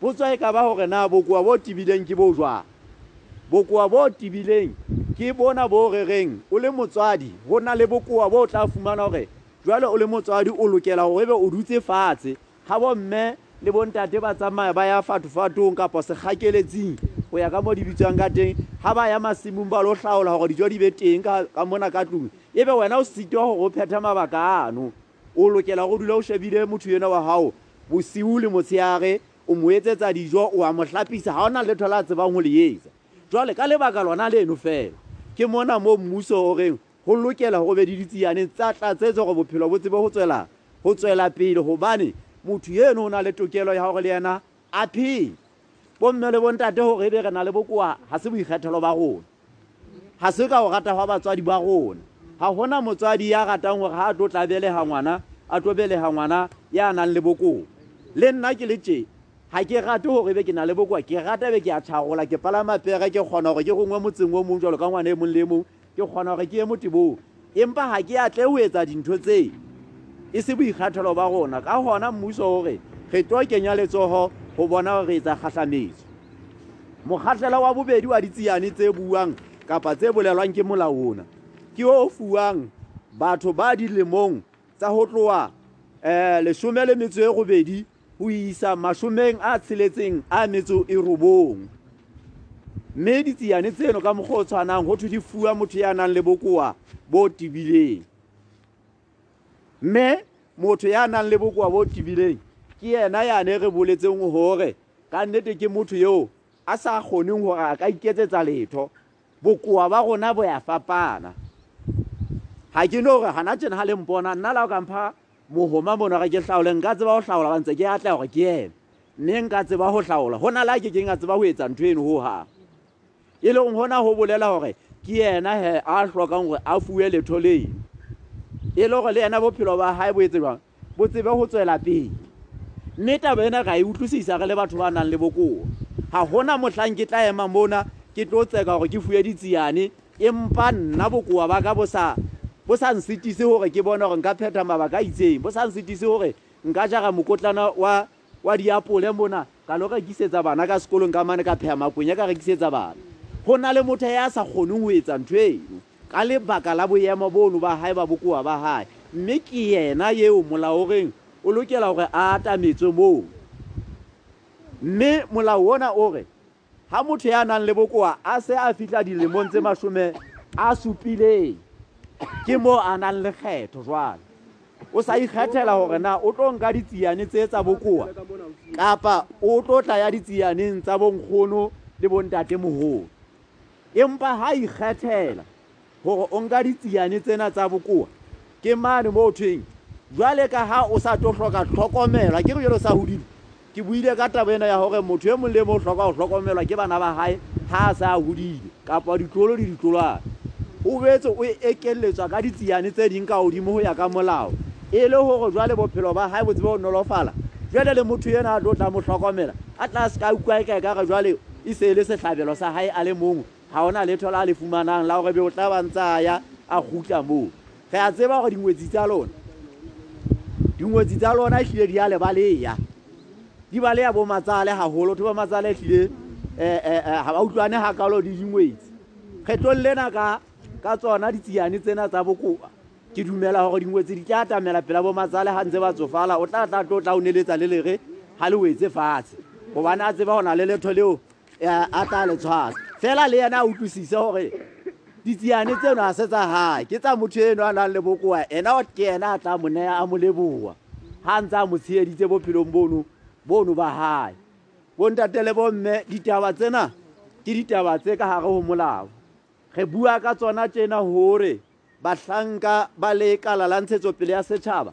potswa e ka ba gore na bokoa bo tibileng ke bo jwang bokoa bo tibileng ke bona bo re reng o le motswadi go na le bokoa bo o tla fumana gore jwale o le motswadi o lokela gore ebe o dutse fatshe ga bomme le bontate ba tsamaya ba ya fatofatong kapa segakeletsing go ya ka mo di bitswang ka teng ga ba ya masimong ba lo tlhaola gore dijo di be teng ka mona ka tlong e be wena o sitwa gore o phetha mabaka ano o lokela go dula o shebile motho ena wa gago bosiu le motshegare o mo etsetsa dijo o a mo tlapisa ga o na letho la tsebang go le etsa jwale ka lebaka lona leno fela ke mona mo mmuso o reng go lokela go be di ditseyane tsa tlatsetse gore bophelo bo tsebe go tswela go tswela pele gobane motho eno o na le tokelo ya gore le yena a phele bomme le bontate gore ebe re na le bokoa ga se boikgethelo ba rona ga se ka go rata gwa batswadi ba rona ga gona motswadi ya ratang gore ga a tlo tlabelega ngwana a tlo belega ngwana ya nang le bokoa le nna ke le tse ga ke rate gore ebe ke na le bokoa ke rata be ke a tšhagola ke palama pere ke kgona gore ke gongwe motseng o mongwe jalo ka ngwana e mongwe le e mongwe ke kgona gore ke ye motebong empa ga ke atle o etsa dintho tse e se boikgathelo ba rona ka gona mmuso gore re tlo kenya letsogo go bona gore re etsa kgatlhametso mokgatlhelo wa bobedi wa ditseyane tse buang kapa tse bolelwang ke molao ona ke o fuwang batho ba dilemong tsa go tloa um lesome le metso e robedi go isa masomeng a tsheletseng a metso e robong mme ditseyane tseno ka mokgwa o tshwanang go thwe di fuwa motho ya nang le bokoa bo tibileng mme motho ya nang le bokoa bo tibileng ke yena yane re boletseng gore ka nnete ke motho yo a sa kgoneng gore a ka iketsetsa letho bokoa ba rona bo ya fapana ga ke no gore gana tšena ga le mpona nna la o kampha mohoma mono ga ke hlaole nka tseba go hlaola bantse ke atla gore ke eme mme nka tseba go hlaola go na le a ke keng a tseba go etsa ntho eno hogang e leng gona go bolela gore ke yena he a tlhokang gore a fuwe letho leno e le gore le yena bophelo ba gae bo etse jang bo tsebe go tswela pele mme taba ena ga e utlwisisa re le batho ba nang le bokoa ga gona motlhang ke tla ema mona ke tlo tseka gore ke fuye ditsiane empa nna bokoa ba ka bo sa bo sa nsitise gore ke bone gore nka phetha mabaka a itseng bo sa nsitise gore nka jaga mokotlana wa wa diapole mona ka lo rekisetsa bana ka sekolong ka mane ka pheya makonya ka rekisetsa bana go na le motho ya sa kgoneng go etsa ntho eno ka lebaka la boemo bono ba gae ba bokoa ba gae mme ke yena yeo molaoreng o lokela gore a atametswe moo mme molao ona o re ga motho ya nang le bokoa a se a fitlha dilemong tse masome a supileng ke moo a nang le kgetho jwale o sa ikgethela gore na o tlo nka ditsiane tse tsa bokoa kapa o tlo tla ya ditsianeng tsa bonkgono le bontatemogolo empa ga ikgethela gore o nka ditsiane tsena tsa bokoa ke mane mo thweng jwale ka ha o sa tlo hloka tlhokomelwa ke re jalo sa hodimo ke buile ka taba ena ya gore motho e mong le mo o tlhoka go tlhokomelwa ke bana ba gae ga a sa godile kapa ditlolo le ditlolwane o betse o ekeletswa ka ditsiane tse ding ka godimo go ya ka molao e le gore jwale bophelo ba gae botsebe o nolofala jwale le motho ena a tlo tla mo tlhokomela a tla se ka utlwa e kae ka re jwale e se e le setlhabelo sa gae a le mongwe ga ona letho la le fumanang la gore be o tla ba ntse a ya a gutla moo re a tseba gore dingwetsi tsa lona dingwetsi tsa lona ehlile di ya le ba leya di ba leya bo matsale gagolo tho ba matsale ehlile ga ba utlwane ga kalo di dingwetsi kgetlong lena ka ka tsona ditsiyane tsena tsa bokoa ke dumela gore dingwetsi di tla atamela pela bo matsale ga ntse ba tsofala o tla tla tlo o tla o neletsa le lere ga le wetse fatshe gobane a tseba go na le letho leo a tla le tshwasa fela le ena a utlwisise gore ditsiane tseno a se tsa gae ke tsa motho eno a nang le bokoa ena ke ena a tla mo naya a mo leboa ga ntse a mo tshegeditse bophelong bono bono ba gae bontatele bomme ditaba tsena ke ditaba tse ka gare go molao re bua ka tsona tsena gore bahlanka ba lekala la ntshetsopele ya setšhaba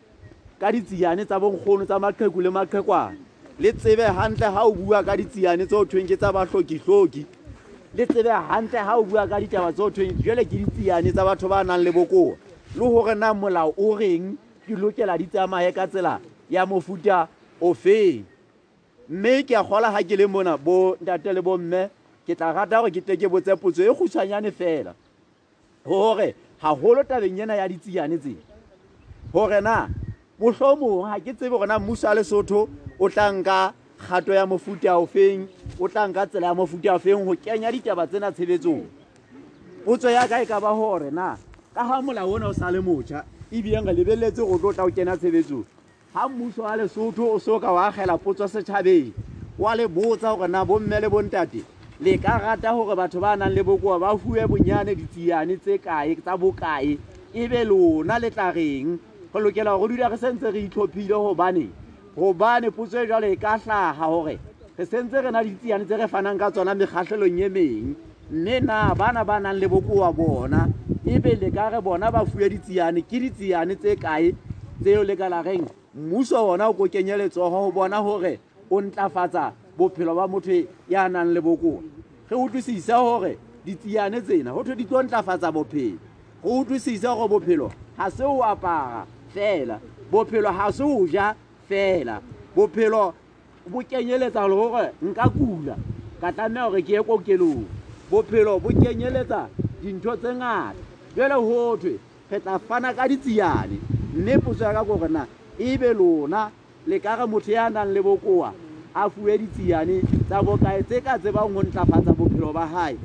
ka ditsiane tsa bonkgono tsa maqheku le maqhekwana le tsebe hantle ha o bua ka ditsiane tse o thweng ke tsa bahlokihloki le tsebe hantle ha o bua ka ditaba tse o thweng jale ke ditsiane tsa batho ba nang le bokoa le gore na molao o reng ke lokela di tsamaye ka tsela ya mofuta ofeng mme ke a gola ga ke le mona bo ntate le bomme ke tla rata gore ke tle ke botse potso e kgutshwanyane fela gore gagolo tabeng ena ya ditsiyane tse gore na motlhomong ga ke tsebe gona mmuso wa lesotho o tla nka kgato ya mofuta o feng o tla nka tsela ya mofuta o feng go kenya ditaba tsena tshebetsong potso ya ka e ka ba gore na ka ga molao ona o sa le moja ebile re lebeletse go tlo tla o kena tshebetsong ga mmuso wa lesotho o soka wa agela potso setšhabeng wa le botsa gore na bomme le bontate le ka rata gore batho ba nang le bokoa ba fuwe bonyane ditsiane tse kae tsa bokae e be lona le tla reng go lokela gore dula re sentse re itlhophile gobane gobane potso e jalo e ka tlhaga gore re sentse re na ditsiane tse re fanang ka tsona mekgatlhelong e meng mme na bana ba nang le bokoa bona e be le ka re bona ba fuwa ditsiane ke ditsiane tse kae tseo le ka lareng mmuso ona o ko kenye letsogo go bona gore o ntlafatsa bophelo ba motho ya nang le bokoa re utlwisisa gore ditsiane tsena go thwe di tlo ntlafatsa bophelo go utlwisisa gore bophelo ga se o apara fela bophelo ga se o ja fela bophelo bo kenyeletsa gore gore nka kula ka tlameya gore ke ye ko kelong bophelo bo kenyeletsa dintho tse ngata jale go thwe re tla fana ka ditsiyane mme potso ya ka ko gorena e be lona le ka re motho ya nang le bokoa a fuwe ditsiyane tsa bokae tse ka tsebang go ntlafatsa bophelo ba gae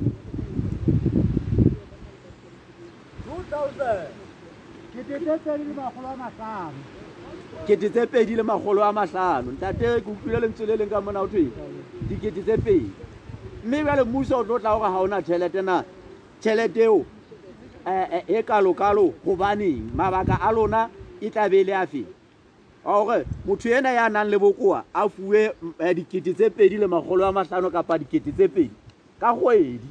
kete tse pedi le magolo a matlhano ntate ke utlwile lentswe le leng ka mona gotwe dikete tse pedi mme bjale mmuso o tlo tla gore ga ona tšhelete na tšhelete eo eh, eh, e kalokalo gobaneng mabaka a lona e tla be e le afeng gore motho ena ya nang le bokoa a fuwe eh, dikete tse pedi le magolo a matlhano kapa dikete tse pedi ka kgwedi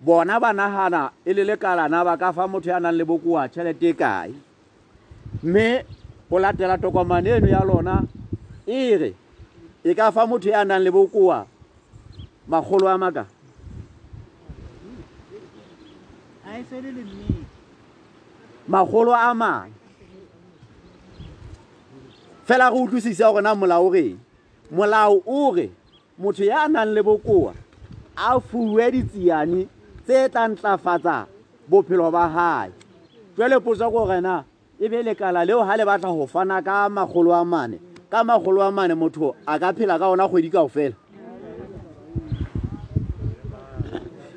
bona ba nagana e le lekalana ba ka fa motho ya nang le bokoa tšhelete e kae mme go latela tokomane eno ya lona e re e ka fa motho ya nang le bokoa magolo a maka magolo a mane fela go utlwisisa gore na molao reng molao o re motho ya a nang le bokoa a fuwe ditsiane tse tla ntlafatsa bophelo ba gae jale potsa gore na e be lekala leo ga le batla go fana ka magolo a mane ka magolo a mane motho a ka phela ka ona kgwedi kao fela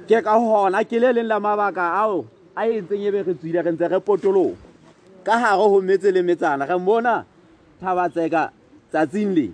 ke ka gona ke le leng la mabaka ao a e ntseng e be re tswile re ntse re potolong ka gare go metse le metsana re mona thabatseka tsatsing leng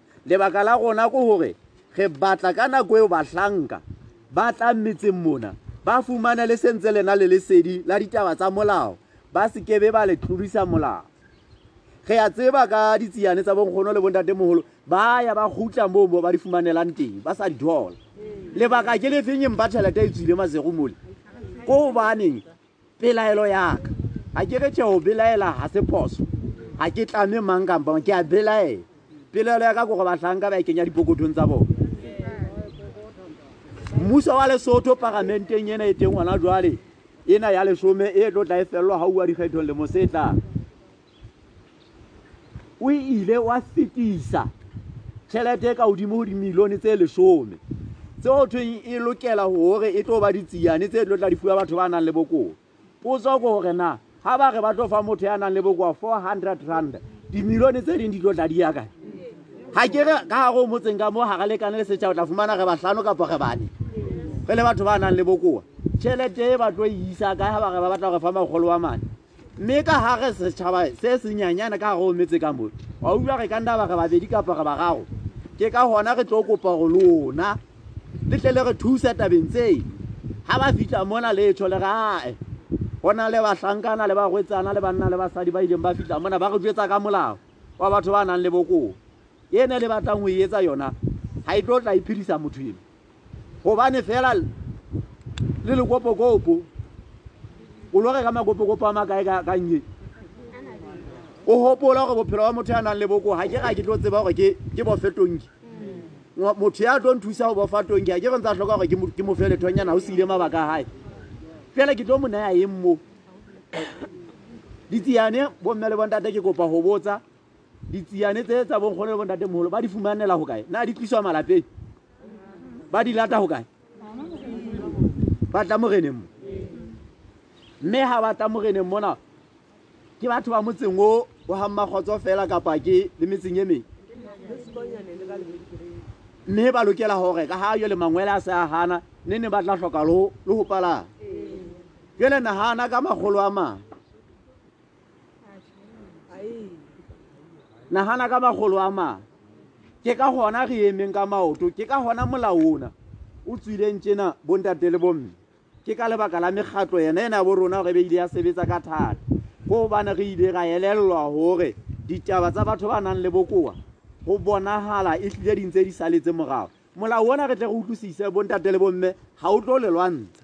lebaka la rona ko gore re batla ka nako eo bahlanka ba tla mmetseng mona ba fumane le sentse lena le lesedi la ditaba tsa molao ba sekebe ba le tlodisa molao re ya tseba ka ditsiyane tsa bonkgono le bontatemogolo ba ya ba gutla moo mo ba di fumanelang teng ba sa di thola lebaka ke lefenyeng ba tšhelete e tswile masego mole ko baneng pelaelo yaka ga ke re tšeo belaela ga se phoso ga ke tlame mang kampang ke a belaela pelaelo yaka ko go batlhanka ba e kenya dipokotong tsa bone mmuso wa lesotho paramenteng ena e teng gona jwale ena ya lesome e tlo tla e felelwa ga ua dikgethong le mosetlang o ile wa fetisa tšhelete e ka godimo go dimilione tse lesome tse go thweng e lokela gore e tlo ba ditsiyane tse tlo tla di fiwa batho ba nang le bokoa potso ko gore na ga ba re ba tlo fa motho ya nang le bokoa four hundred rand dimilione tse ding di tlo tla di ya kae ga ke re ka gare o motseng ka mo ga re lekane le setšhaba tla fumana re batlhano kapo re bane re le batho ba nang le bokoa tšhelete e ba tlo e isa kae ga ba re ba batla gore fa magolo wa mane mme ka gage setšhaba se senyanyana ka go metse ka mo wa utlwa re ka nna ba re babedi kapa re ba gago ke ka gona re tlo kopa go lona le tle le re thusa tabeng tsee ga ba fitlha mona letho le gae go na le bahlankana le bagwetsana le banna le basadi ba ileng ba fitlha mona ba re jetsa ka molao wa batho ba nang le bokoa e ne le batlang go e etsa yona ga e tlo tla iphedisa motho eno gobane fela le lekopokopo o loge ka makopokopo a makae kanye o gopola gore bophelo wa motho ya nang le boko ga ke ga ke tlo tseba gore ke bofe tonki motho ya tlo nthusa go bofa tonki ga ke re ntse a tlhoka gore ke mofe lethonyana go seile mabaka a gae fela ke tlo mo naya eng mo ditsiyane bomme le bontate ke kopa go botsa ditsiyane tse tsa bonkgone le bontate mogolo ba di fumanela go kae na di tliswa malapeng ba di lata go kae ba tla moreneng mo mme ga ba tla moreneng mona ke batho ba motseng o o gammagotso fela kapa ke le metseng e meng mme ba lokela gore ka ga yo le mangwele a se a gana ne ne ba tla tlhoka le go palaa jale nagana ka magolo a mane nagana ka magolo a mang ke ka gona re emeng ka maoto ke ka gona molao ona o tswileng tjena bontate le bomme ke ka lebaka la mekgatlo yena ena bo rona gore be ile ya sebetsa ka thata go bane re ile ra elellwa gore ditaba tsa batho ba nang le bokoa go bonagala e tlile di ntse di saletse morago molao ona re tle go utlwisise bontate le bomme ga o tlo lelwantsha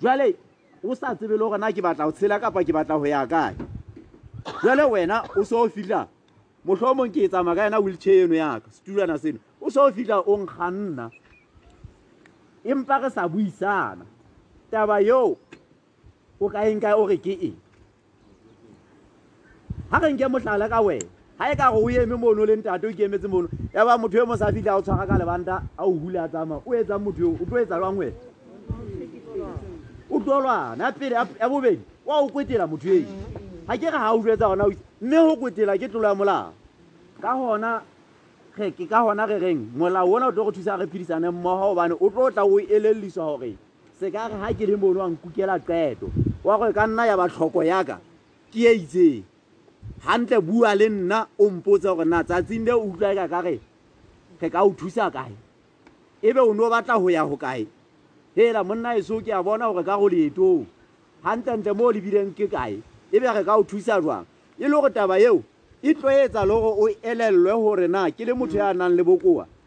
jwale o sa tsebe le gore na ke batla go tshela kapa ke batla go ya kae jwale wena o se o fitlha motlhomong ke e tsamaya ka yona wheelchair eno yaka setulana seno o se o fitlha o nkga nna empa re sa buisana taba eo o ka eng kae o re ke eng ga re nke motlala ka wena ga e ka go o eme mono o leng tate o ke emetse mono ya ba motho yo mo sa fitlha o tshwara ka lebanta a o hule a tsamaya o etsang motho yo o tlo etsa lwang wena o tlo lwana ya pele ya- ya bobedi wa o kwetela motho ee ga ke re ga o jwetsa gona o itse, mme go kwetela ke tlolo ya molao ka gona re ke ka gona re reng molao ona o tlo go thusa re phedisane mmogo gobane o tlo tla o elelliswa gore se ka re ga ke le mono wa nkukela qeto wa gore ka nna ya ba tlhoko yaka ke e itseng gantle bua le nna o mpotse gore na tsatsing le o utlwa e ka ka re re ka o thusa kae ebe o ne o batla go ya go kae hela monna eso ke a bona gore ka go leetong gantlentle mo o lebileng ke kae ebe re ka o thusa jwang e le gore taba eo e tloetsa le gore o elelwe gore na ke le motho ya nang le bokoa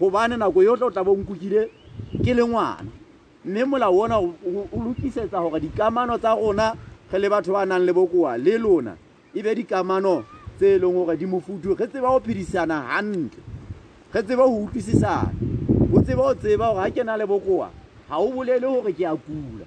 gobane nako yotlhe o tla bo nkukile ke le ngwana mme molao ona o lokisetsa gore dikamano tsa rona re le batho ba nang le bokoa le lona e be dikamano tse e leng gore di mofutu re tseba go phedisana gantle re tseba go utlwisisana o tseba o tseba gore ga ke na le bokoa ga o bolele gore ke a kula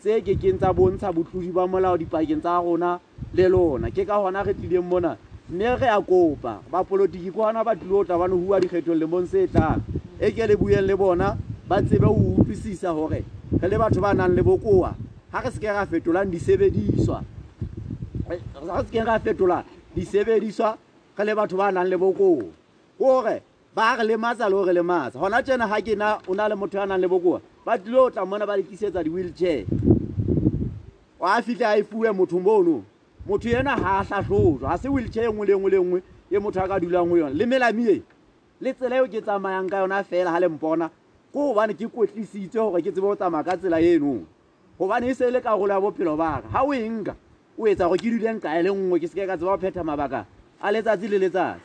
tse ke keng tsa bontsha botlodi ba molao dipakeng tsa rona le lona ke ka gona re tlileng mona mme re a kopa bapolotiki ko gona ba tlile o tla ba no bua dikgethong lemong se tlang e ke le bueng le bona ba tsebe go utlwisisa gore re le batho ba nang le bokoa ga re seke ra fetolang disebediswa ga re sekeng ra fetola disebediswa re le batho ba nang le bokoa kore ba re lematsa le o re lematsa gona tsena ga ke na o na le motho ya nang le bokoa ba tlile o tla mona ba lekisetsa di-wheelchair o a fitlhe a e fuwe motho mono motho ena ga a tlhatlhojwa ga se wheelchair e nngwe le e nngwe le nngwe e motho a ka dulang go yone le melami e le tsela eo ke tsamayang ka yona fela ga le mpona ko gobane ke kwetlisitse gore ke tsebe go tsamaya ka tsela eno gobane e se e le karolo ya bophelo baka ga o e nka o etsa go ke duleng kae le nngwe ke seke ka tseba go phetha mabaka a letsatsi le letsatsi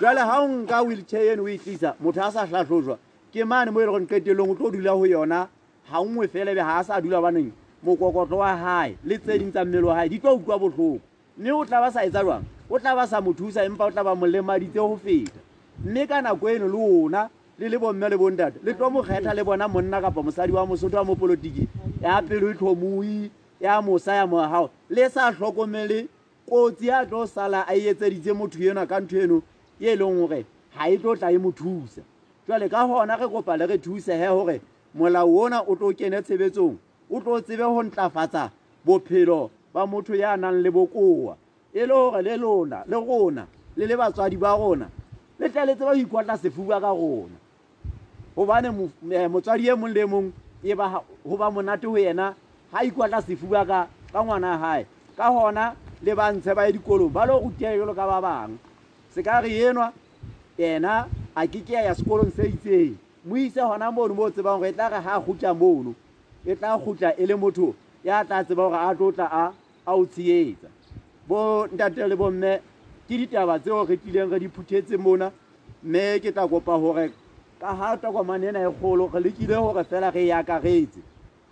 jale ga o nka wheelchair eno o e tlisa motho a sa tlhatlhojwa ke mane mo e le gore qetelong o tlo dula go yona ga nngwe fele be ga a sa dula baneng mokokotlo wa gae le tse ding tsa mmele wa gae di tlo utlwa botlhoko mme o tla ba sa etsa jwang o tla ba sa mo thusa empa o tla ba molemaditse go feta mme ka nako eno le ona le le bomme le bontate le tlo mo kgetha le bona monna kapa mosadi wa mosotho wa mo polotiki ya pelo e tlhomoi ya mosa ya mogago le sa tlhokomele kotsi ya tlo sala a e etseditse motho ena ka ntho eno e e leng gore ga e tlo tla e mo thusa jwale ka gona re kopa le re thusege gore molao ona o tlo kene tshebetsong o tlo tsebe go ntlafatsa bophelo ba motho ya nang le bokoa e le gore le lona le rona le le batswadi ba rona le tla le tseba go ikwatla sefuba ka rona gobane eh, motswadi e mongwe le mongwe e go ba monate go yena ga ikwatla sefuba ka ka ngwana gae ka gona le ba ntshe ba ye dikolong ba le go rutega jalo ka ba bangwe se ka re enwa ena a ke ke ya sekolong se itseng mo ise gona mono mo o tsebang gore e tla re ga a gutla mono e tla gutla e le motho ya tla tseba gore a tlotla a a o tsheetsa bo ntate le bomme ke ditaba tseo re tlileng re di phuthetse mona mme ke tla kopa gore ka ga tokomane ena e kgolo re lekile gore fela re e akaretse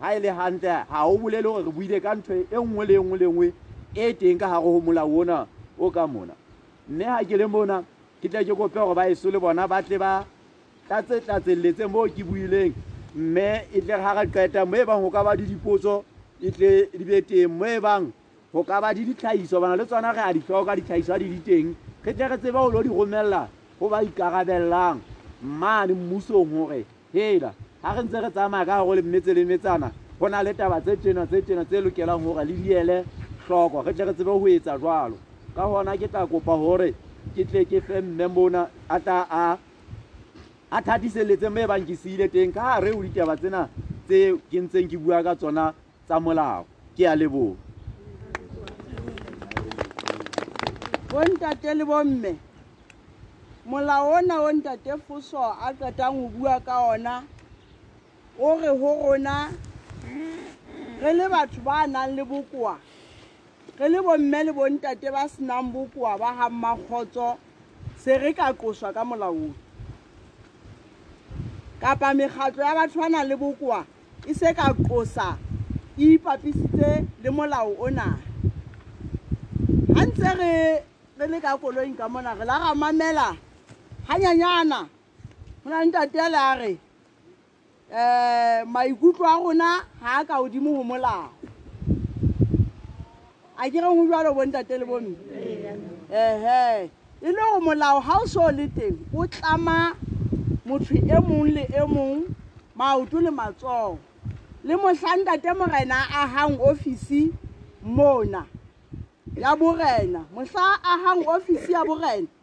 ga e le gantle ga o bolele gore re buile ka ntho e nngwe le nngwe le nngwe e teng ka gare go molao ona o ka mona mme ga ke le mona ke tle ke kope gore ba eso le bona ba tle ba tlatse tlatselletse moo ke buileng mme e tle ga re qeta mo e bang go ka ba di dipotso e tle di be teng mo e bang go ka ba di ditlhagiso bana le tsona re a di tlhoka ditlhagiso a di di teng re tle re tsebe go lo di romelela go ba ikarabelelang mane mmusong gore hela ga re ntse re tsamaya ka go le mmetse le metsana go na le taba tse tena tse tena tse lokelang gore le diele tlhoko re tle re tsebe go etsa jalo ka gona ke tla kopa gore ke tle ke fe mme mona a tla a a thathiseletse mo e bang ke seile teng ka gare o ditaba tsena tse ke ntseng ke bua ka tsona tsa molao ke a leboga bontate le bomme molao ona o ntate foso a qetang go bua ka ona o re ho rona re le batho ba nang le bokoa re le bomme le bontate ba senang bokoa ba ga mmakgotso se re ka qoswa ka molaong kapa mekgatlo ya batho ba nang le bokoa e se ka qosa e ipapisitse le molao ona ga ntse re re le ka koloing ka mona re la ra mamela ganyanyana go na le ntate a le a re um maikutlo a rona ga a ka godimo go molao a ke reng go jalo bontate le bomme ehe e le go molao ga o se o le teng o tlama motho e mongwe le e mongwe maoto le matsogo le motlhantate morena a gang ofisi mona ya borena motlha a gang ofisi ya borena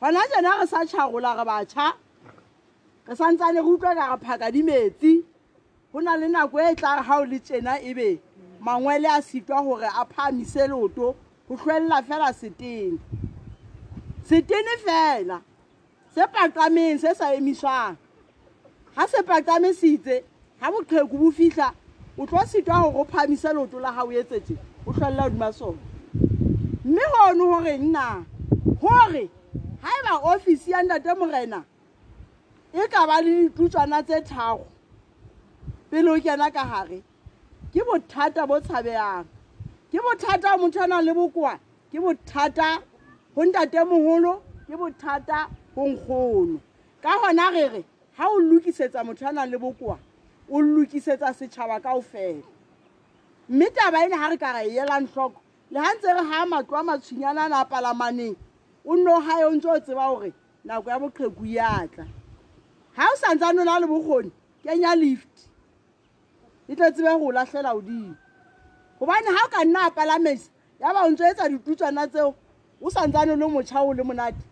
gona jana re sa tšhagola re batšha re santsane re utlwa ka re phaka di metsi go na le nako e tla ga o le tšena e be mangwele a sitwa gore a phamise loto go tlhwelela fela setene setene fela se patameng se sa emiswang ga se patsame se itse ga boqheku bo fitlha o tlo sitwa gore o phamise leoto la gago etsetse o tlhwalela odima sone mme gone gore nna gore ga e ba office ya ntate morena e ka ba le ditlotswana tse thago pele o kena ka gare ke bothata bo tshabeyang ke bothata motho a nang le bokoa ke bothata go ntatemogolo ke bothata go nkgono ka gona re re ga o lokisetsa motho a nang le bokoa o lokisetsa setšhaba ka o fela mme taba ene ga re ka ra e elang tlhoko le ga ntse re ga matlo a matshwinyana a na a palamaneng o nne o ga yo ntse o tseba gore nako ya boqheku yatla ga o santse a nona le bokgoni kenya lift e tle tsebe go o latlhela godimo gobane ga o ka nna a palamesa ya ba o ntse etsa ditutswana tseo o sa ntsane o le motšha o le monate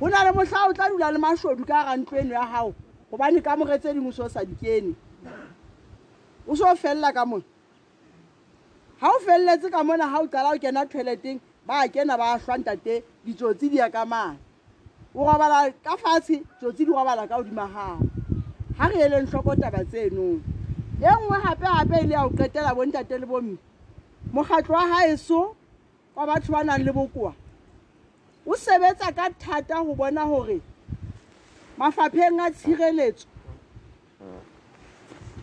go na le motlha o tla dula le mashodu ka ga ntlo eno ya gago gobane ka moge tse dingwe se o sa di kene o se o felela ka mone ga o feleletse ka mona ga o qala o kena toileteng ba kena ba hlwantate ditsotsi di ya ka mane o robala ka fatshe tsotsi di robala ka godima gago ga re eleng tlhoko taba tsenong e nngwe gape-gape e le ya go qetela bontate le bomme mokgatlo wa gaeso wa batho ba nang le bokoa o sebetsa ka thata go bona gore mafapheng a tshireletso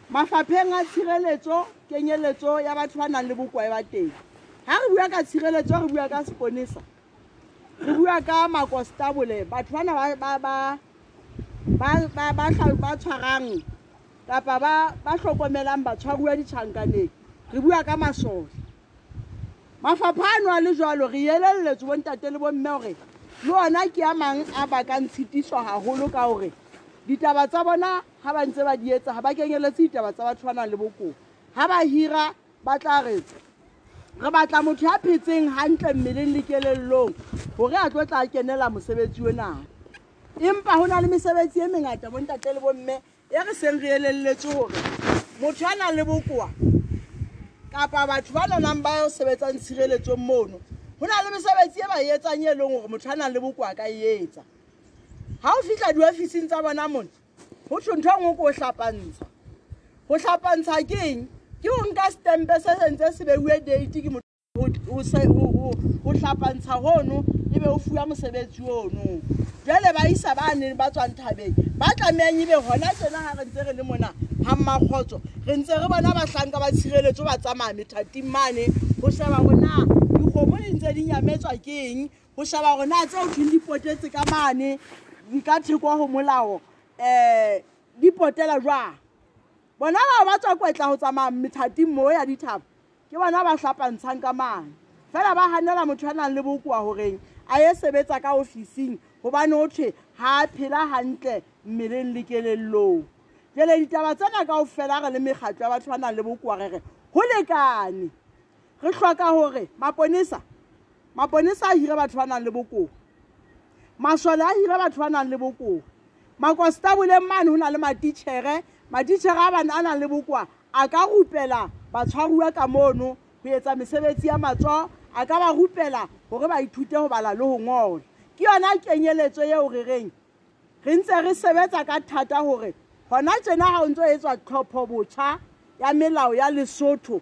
mafapheng a tshireletso kenyeletso ya batho ba nang le bokoa e ba teng ga re bua ka tshireletso re bua ka seponesa re bua ka makostabole batho bana ba tshwarang kapa ba ba hlokomelang batshwaruwa ditjhankaneng re bua ka masole mafapha a noa le jalo re elelletswe bontate le bomme gore le ona ke a mang a bakang tshitiso gagolo ka gore ditaba tsa bona ga ba ntse ba di etsa ga ba kengeletse ditaba tsa batho ba nang le bokoa ga ba hira ba tla re re batla motho ya phetseng gantle mmeleng le kelelelong gore a tlo tla kenela mosebetsi o naga empa go na le mesebetsi e mengata bontate le bomme e re seng re elelletse gore motho ya nang le bokoa kapa batho ba nonang ba yo sebetsang tshireletsong mono go na le mesebetsi e ba e etsang e leng gore motho a nang le bokoa ka e etsa ga o fitlha diofising tsa bona mone go tho ntho ngwe ko o tlhapantsha go tlhapantsha keng ke o nka stempe se sentse se beiwe date ke o hlapantsha gono e be o fiwa mosebetsi ono jale ba isa ba neng ba tswang thabeng ba tlameyang ebe gona tsena ga re ntse re le mona ga mmakgotso re ntse re bona batlhanka ba tshireletso ba tsamaya methating mane go sheba gona dikgomo di ntse di nyametswa ke eng go sheba gona tse o tlheng dipotetse ka mane di ka thekwa go molao um di potela jwang bona ba ba tswa kwetla go tsamaya methating mo ya dithaba ke bona ba tlapantshang ka mane fela ba ganela motho a nang le bokoa goreng a ye sebetsa ka ofising gobane o thwe ga a phela gantle mmeleng le kelelelong jele ditaba tsena kao fela re le megatlo ya batho ba nang le bokoa re re go lekane re tlhoka gore maponesa maponesa a hira batho ba nang le bokoa masole a hira batho ba nang le bokoa makostaboleng mane go na le matichere matichere a bane a nang le bokoa a ka rupela batshwaruwa ka mono go etsa mesebetsi ya matso a ka ba rupela gore ba ithute go bala le go ngola ke yona kenyeletso eo re reng re ntse re sebetsa ka thata gore gona tsena ga o ntse o etswa tlhopho botšha ya melao ya lesotho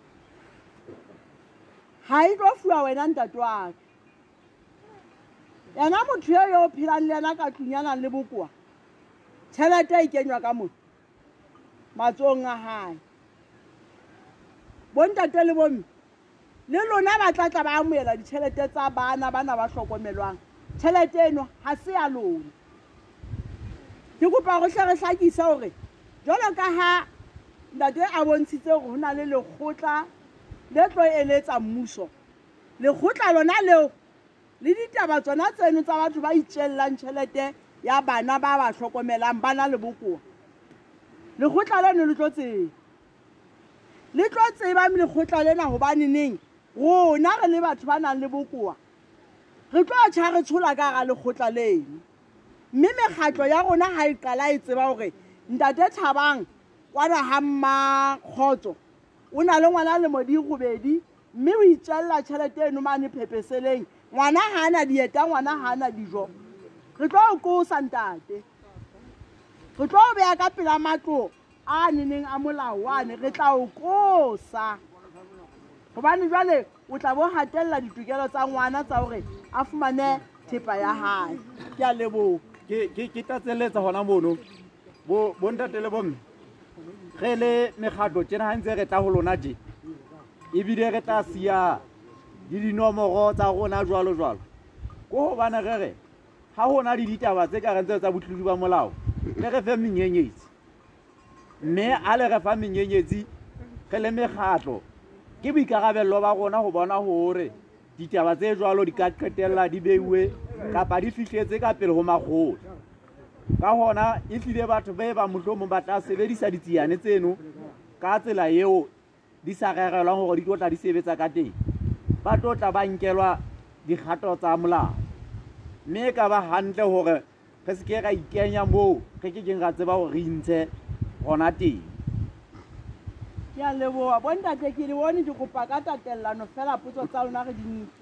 ga e tlo fiwa wena ntate waka yena motho yo yo o phelang le yena ka tlung ya nang le bokoa tšhelete e kenywa ka mo matsong a gae bontate le bomme le lona ba tla tla ba amoela ditšhelete tsa bana bana ba tlhokomelwang tšhelete eno ga se ya lona ke kopa gore tle re tlhakisa gore jalo ka ga ntate a bontshitse gore go na le lekgotla le tlo eletsa mmuso lekgotla lona leo le ditaba tsona tseno tsa batho ba itšelelang tšhelete ya bana ba ba tlhokomelang ba na le bokoa lekgotla leno le tlo tsee le tlo tsebang lekgotla lena gobaneneng rona re le batho ba nang le bokoa re tlo a tšha re tshola ka ga lekgotla leno mme megatlo ya rona ga e qala e tseba gore ntate thabang kwana ga mma kgotso o na le ngwana le modi gobedi mme o itšelela tšhelete eno mane phepeseleng ngwana ga a na dieta ngwana ga a na dijo re tlo o kosa ntate re tlo o beya ka pela matlo a neneng a molawane re tla o kosa gobane jale o tla bo gatelela ditokelo tsa ngwana tsa gore a fumane thepa ya gae ke a leboga ke tlatseletsa gona mono bontate le bomme ge le mekgatlo tjena gantse re tla go lona je ebile re tla sia le dinomoro tsa rona jalo jalo ko gobane re re ga gona le ditaba tse ka rentse tsa botlodi ba molao le re fe menyenyetsi mme a le re fa menyenyetsi re le megatlo ke boikarabelelo ba rona go bona gore ditaba tse jalo di ka qetelela di beiwe kapa di fitlhetse ka pele go magolo ka gona e tlile batho ba e ba motlhomong ba tla sebedisa ditseyane tseno ka tsela eo di sa regelwang gore di tlotla di sebetsa ka teng ba tlotla ba nkelwa dikgato tsa molao mme e ka ba gantle gore re seke ra ikenya moo re ke keng ra tseba gore re intshe gona teng ke a leboa bontate ke le bone ke kopa ka tatelelano fela potso tsa lona re dintse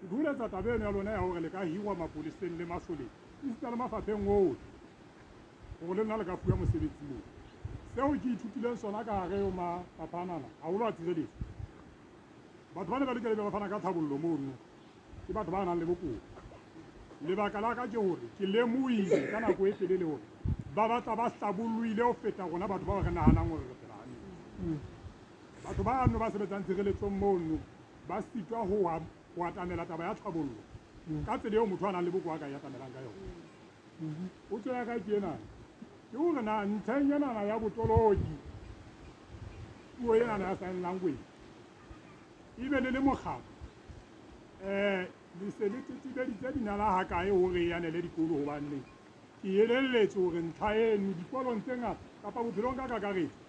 Ke bueletsa taba eno ya lona ya gore le ka hirwa mapoleseng le masoleng esita le mafapheng otlhe gore le nna le ka fuwa mosebetsi moo seo ke ithutileng sona ka gare yo mafapha anana gagolo a tshireletso batho ba ne ba lekele ba fana ka tlhabololo mono ke batho ba nang le bokoa lebaka la ka ke gore ke lemoile ka nako e telele gore ba batla ba hlabolloile go feta rona batho bao re naganang gore re phela ganne batho ba anno ba sebetsang tshireletsong mono ba sitwa go wa- go atamela taba ya tlhabololo ka tsela eo motho a nang le bokoa ka e atamelang ka yone o tswela ka kena ke gore na ntlheng enana ya botoloki puo enana ya sign language e be le le mokgapo um lese le tetibeditse dinala ga kae gore e yanele dikolo gobanne ke eleletse gore ntlha eno dikolong tse ngata kapa bophelong ka kakaretso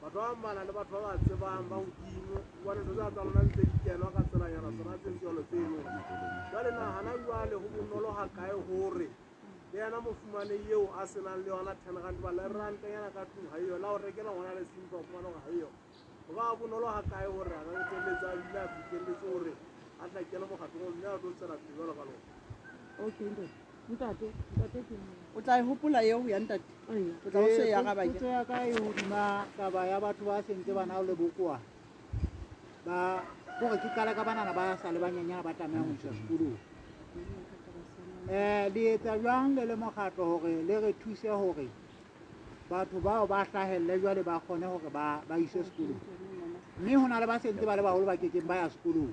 batho ba mmala le batho ba ba tsebang ba godimo wa ntho tsa tsa lona ntse di kenwa ka tselanyana tsona tse jalo tseno jale nagana jale go bonolo ga kae gore le yena mofumane eo a senang le yona ten rand ba le ranta yana ka tlung ga eo la go rekela ngwana le simpa fumane go ga eo go ba bonolo ga kae gore a ka feteletsa a bile a fitlheletse gore a tla kene mogatong o mme a tlo tsela pelo jalo ka lone okay ntate ntate ntate ke nne o tla e hopola eo ya ntate o tla o se ya gabake potso ya ka e hodima taba ya batho ba sentse bana o le bokoa ba gore ke kala ka banana ba sa le banyanyana ba tlameya go isa sekolong um eh, le etsa jwang le le mokgatlo gore le re thuse gore batho bao ba hlahelele jwale ba kgone gore ba ise sekolong mme go na le ba sentse ba le bagolo ba kekeng ba ya sekolong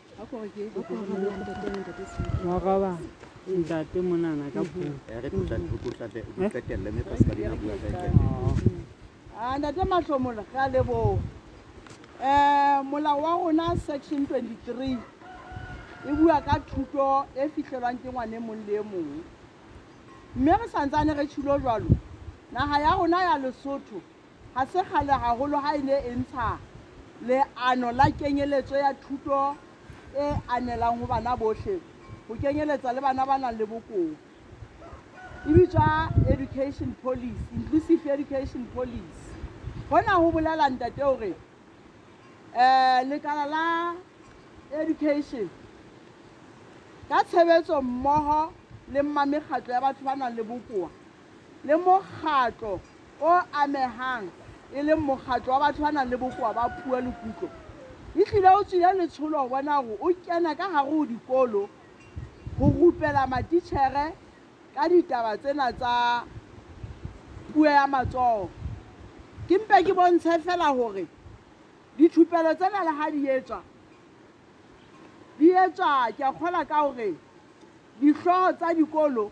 ngwaga ba ntate monana ka puo Ah, ntate mahlomola ga lebogo um molao wa rona section 23 e bua ka thuto e fitlhelwang ke ngwane mong le e mongwe mme re santsane re tshilo jalo naga ya rona ya lesotho Ga se gale gagolo ga e ne e ntsha leano la kenyeletso ya thuto e anelang go bana botlhe go kenyeletsa le bana ba nang le bokoa e bitswa education policy inclusive education policy gona go bolela ntate gore um lekala la education ka tshebetso mmogo le mmamekgatlo ya batho ba nang le bokoa le mokgatlo o amehang e leng mokgatlo wa batho ba nang le bokoa ba puo le kutlo e tlile o tswile letsholo go bona gore o kena ka gare go dikolo go rupela matichere ka ditaba tsena tsa puo ya matsogo ke mpe ke bontshe fela gore dithupelo tsena le ga di etswa di etswa ke a kgola ka gore ditlhogo tsa dikolo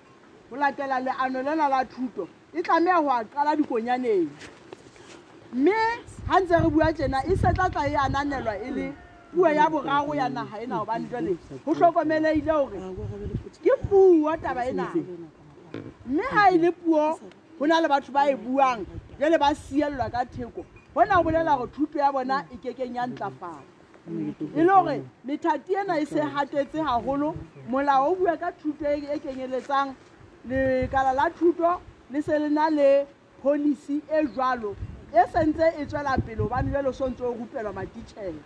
go latela leano lena la thuto e tlameya go a qala dikonyaneng mme ga ntse re bua tsena e setlatla e ananelwa e le puo ya borago ya naga ena gobane jale go tlhokomeleile gore ke puo taba e naga mme ga e le puo go na le batho ba e buang jale ba sielelwa ka theko gona go bolela gore thuto ya bona e kekeng ya ntlafala e le gore methati ena e se gatetse gagolo molao o bua ka thuto e, e kenyeletsang lekala la thuto le se le na le policy e jalo e sentse e tswela pele obane jalo so ntse o rupelwa matitšhere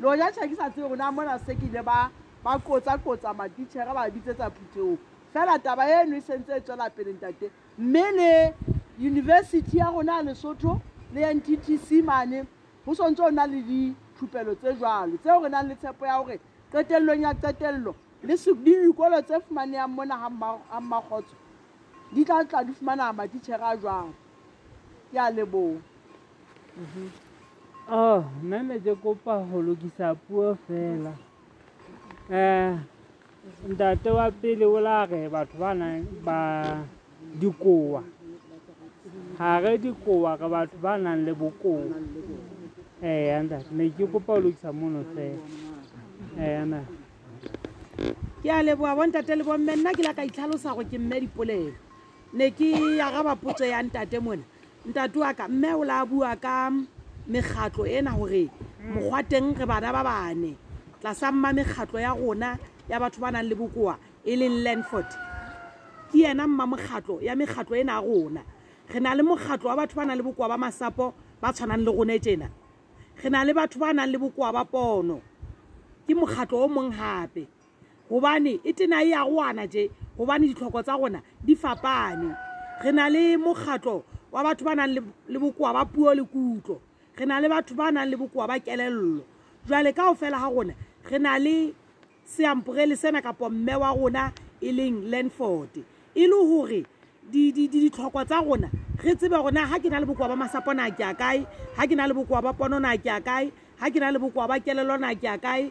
loja tšhake sa tse rona mona se ke ile ba ba kotsa-kotsa matitšhere ba bitsetsa phutheo fela taba eno e sentse e tswela pele ntate mme le university ya rona ya lesotho le ntc mane go swantse o na le dithupelo tse jalo tseo re nang le tshepo ya gore qetelelong ya qetelelo le dikolo tse fumaneyang mona ga mmagotso di tla tla di fumana matitšhera a jwang ke a leboa mhm. oh nna ne ke kopa go lokisa puo fela um ntate wa pele o lare batho ba nang ba dikowa ga re dikowa re batho ba nang le bokowa ee eh, ntate ne ke kopa o lokisa mono fela ee eh, ntate ke a leboa bontate le bomme nna ke la ka itlhalosa go ke mme dipolelo ne ke ya raba potso ya ntate mona ntate wa ka mme o la bua ka mekgatlo ena gore mokgwa teng re bana ba bane tlasa mma mekgatlo ya rona ya batho ba nang le bokoa e leng landford ke yena mma mokgatlo ya mekgatlo ena ya rona re na le mokgatlo wa batho ba nang le bokoa ba masapo ba tshwanang le rone tjena re na le batho ba nang le bokoa ba pono ke mokgatlo o mong gape gobane e tena e ya goana je gobane ditlhoko tsa gona di fapane re na le mokgatlo wa batho ba nang le bokoa ba puo le kutlo re na le batho ba nang le bokoa ba kelello jwale ka go fela ga rona re na le seamporele sena kapo mme wa rona e leng landford e le gore ditlhokwa tsa rona re tsebe gona ga ke na le bokoa ba masapo na ke a kae ga ke na le bokoa ba pono na ke a kae ga ke na le bokoa ba kelelo na ke a kae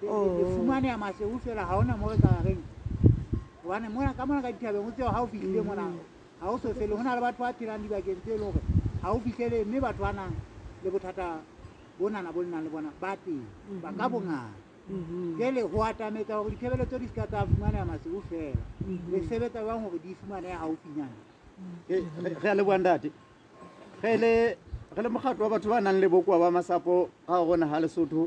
fumane ya maseu fela ga ona mo re tsagareng gobane mona ka mona ka dithabeng o tseo ga o fitlhile mm. mona ga o so fele go na le batho ba phelang dibakeng tse e le gore ga o fitlhele mme batho ba nang le bothata bonana bo nnang le bona ba teng mm-hmm. ba ka bongata mm-hmm. jele go atametsa gore dithebelo tse di seka tsa fumane ya maseu fela mm-hmm. le sebetsa bang gore di fumane ya gaufinyana ge a le boandate ge e le re le mokgatlo wa batho ba nang le bokoa ba masapo ga go gona ga lesotho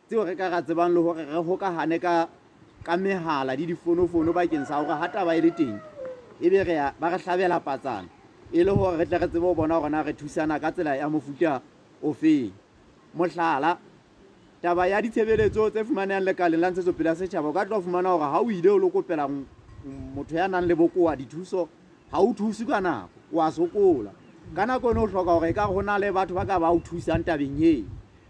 tseo re ka ra tsebang le gore re gokagane ka ka megala le difonofono bakeng sa gore ga taba e le teng e be re ba re tlhabela patsana e le gore re tle re tsebe go bona gorena re thusana ka tsela ya mofuta ofeng motlhala taba ya ditshebeletso tse fumaneyang lekaleng la ntshetsopele ya setšhaba o ka tla fumana gore ga o ile o le kopela motho ya nang le bokoa dithuso ga o thuse ka nako o a sokola ka nako e ne o tlhoka gore e ka go na le batho ba ka ba o thusang tabeng ee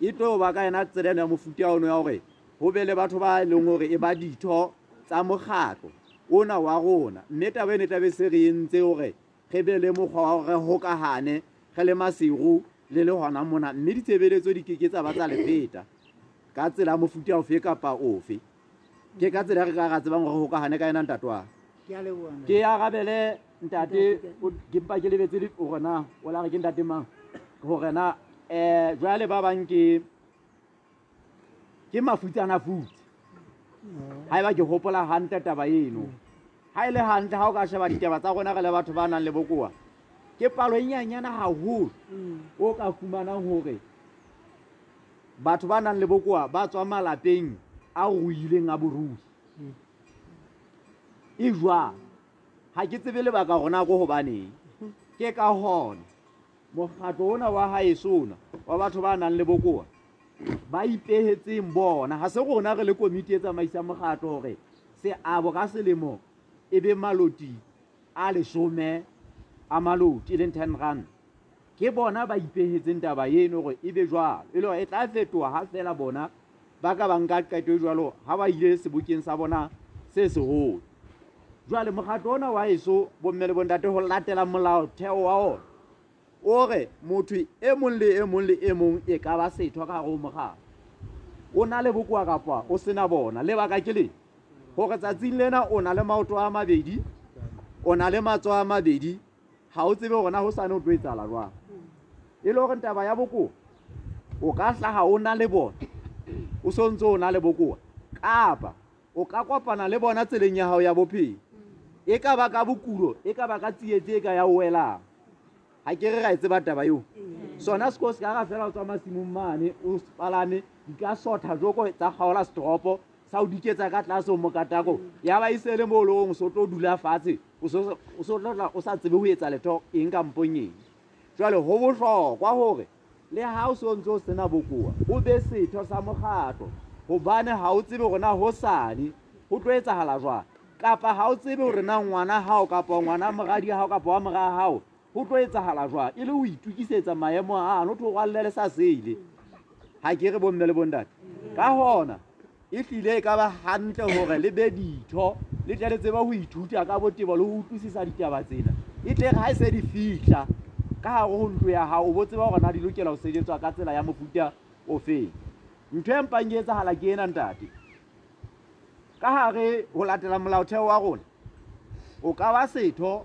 e tlo ba ka ena tsela eno ya mofuta ono ya gore go be le batho ba e leng gore e ba ditho tsa mokgatlo ona wa rona mme taba ene tlabe se re entse gore ge be le mokgwa wa gore gokagane ge le masego le le gona mona mme ditshebeletso di keke tsa ba tsa lefeta ka tsela mofuta ofe kapa ofe ke ka tsela re ka ga tsebang gore go ka gane ka ena ntatwa ke ya gabele ntate ke mpa ke lebetse gorena o lare ke ntate mang gorena um eh, jale ba bang ke ke mafutsana futse ga e ba ke gopola gantle taba eno ga e le gantle ga o ka sheba ditaba tsa gona re le batho ba nang le bokoa ke palo e nyanyana gagolo mm. o ka fumanang gore batho ba nang le bokoa ba tswa malapeng a ruileng a borui e jwang ga ke tsebe lebaka gona ko gobaneng ke ka gone mokgatlo ona wa gaesona wa batho ba nang le bokoa ba ipegetseng bona ga se gona re le komiti e tsamaisa mokgatlo gore seabo ka selemo e be maloti a lesome a maloti e leng ten rand ke bona ba ipehetseng taba eno gore e be jwalo e le gore e tla fetoga ga fela bona ba ka bang ka qeto e jwalo ga ba ile sebokeng sa bona se segolo jwale mokgatlo ona wa eso bomme le bontate go latela molaotheo wa ona o re motho e mong le e mong le e mong e ka ba setho ka gare o mokgatlo o na le bokoa kapa o sena bona lebaka ke leng gore tsatsing lena o na le maoto a mabedi o na le matso a mabedi ga o tsebe gona go sane o tlo e tsala jwang e le gore taba ya bokoa o ka tlhaga o na le bone o sentse o na le bokoa kapa o ka kopana le bona tseleng ya gago ya bophelo e ka ba ka bokulo e ka ba ka tsietse e ka ya o welang ga ke re ga e tseba taba eo sona seko se ka ga fela o tswa masimong mane o palame di ka sotha joko tsa gaola setropo sa o diketsa ka tlase o mokatako ya ba isele mo olong o se o tlo dula fatshe o se o tlotla o sa tsebe go etsa letho eng kampong eng jwale go botlhokwa gore le ga o se o ntse o sena bokoa o be setho sa mokgatlo gobane ga o tsebe gona go sane go tlo etsagala jwang kapa ga o tsebe gore na ngwana gago kapa ngwana mogadi gago kapa wa moraga gago go tlo etsagala jwa e le o itukisetsa maemo a ano tho gwalele sa seile ga ke re bomme le bondate ka gona e tlile e ka ba gantle gore le be ditho le tle le tseba go ithuta ka botebo le go utlwisisa ditaba tsena e tle ga e se di fitlha ka gare go ntlo ya gago o bo tseba gore na di lokela go sejetswa ka tsela ya mofuta o feng ntho e mpang ke etsagala ke ena ntate ka gare go latela molaotheo wa rona o ka ba setho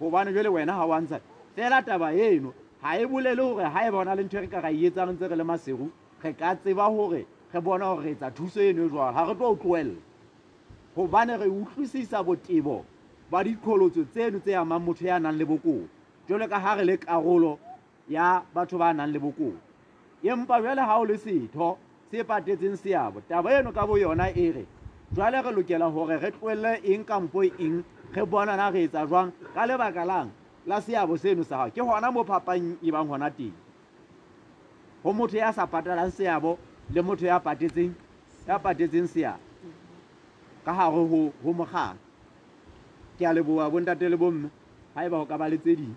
gobane jale wena ga wa ntsha fela taba eno ga e bolele gore ga e bona le ntho e re ka ra e etsang ntse re le masego re ka tseba gore re bona gore re etsa thuso eno e jwang ga re tlo o tloelela gobane re utlwisisa botebo ba dikgolotso tseno tse amang motho ya nang le bokoa jalo ka ga re le karolo ya batho ba nang le bokoa empa jwale ha o le setho se patetseng seabo taba eno ka boyona e re jwale re lokela hore re tlohelle eng kampo eng re bonana re etsa jwang ka lebaka lang la seabo seno sa gago ke gona mo phapang e bang gona teng go motho ya sa patalang seabo le motho ya patetseng ya patetseng seabo ka gare go mogala ke a leboa bontate le bomme ga e ba go ka ba le tse dingwe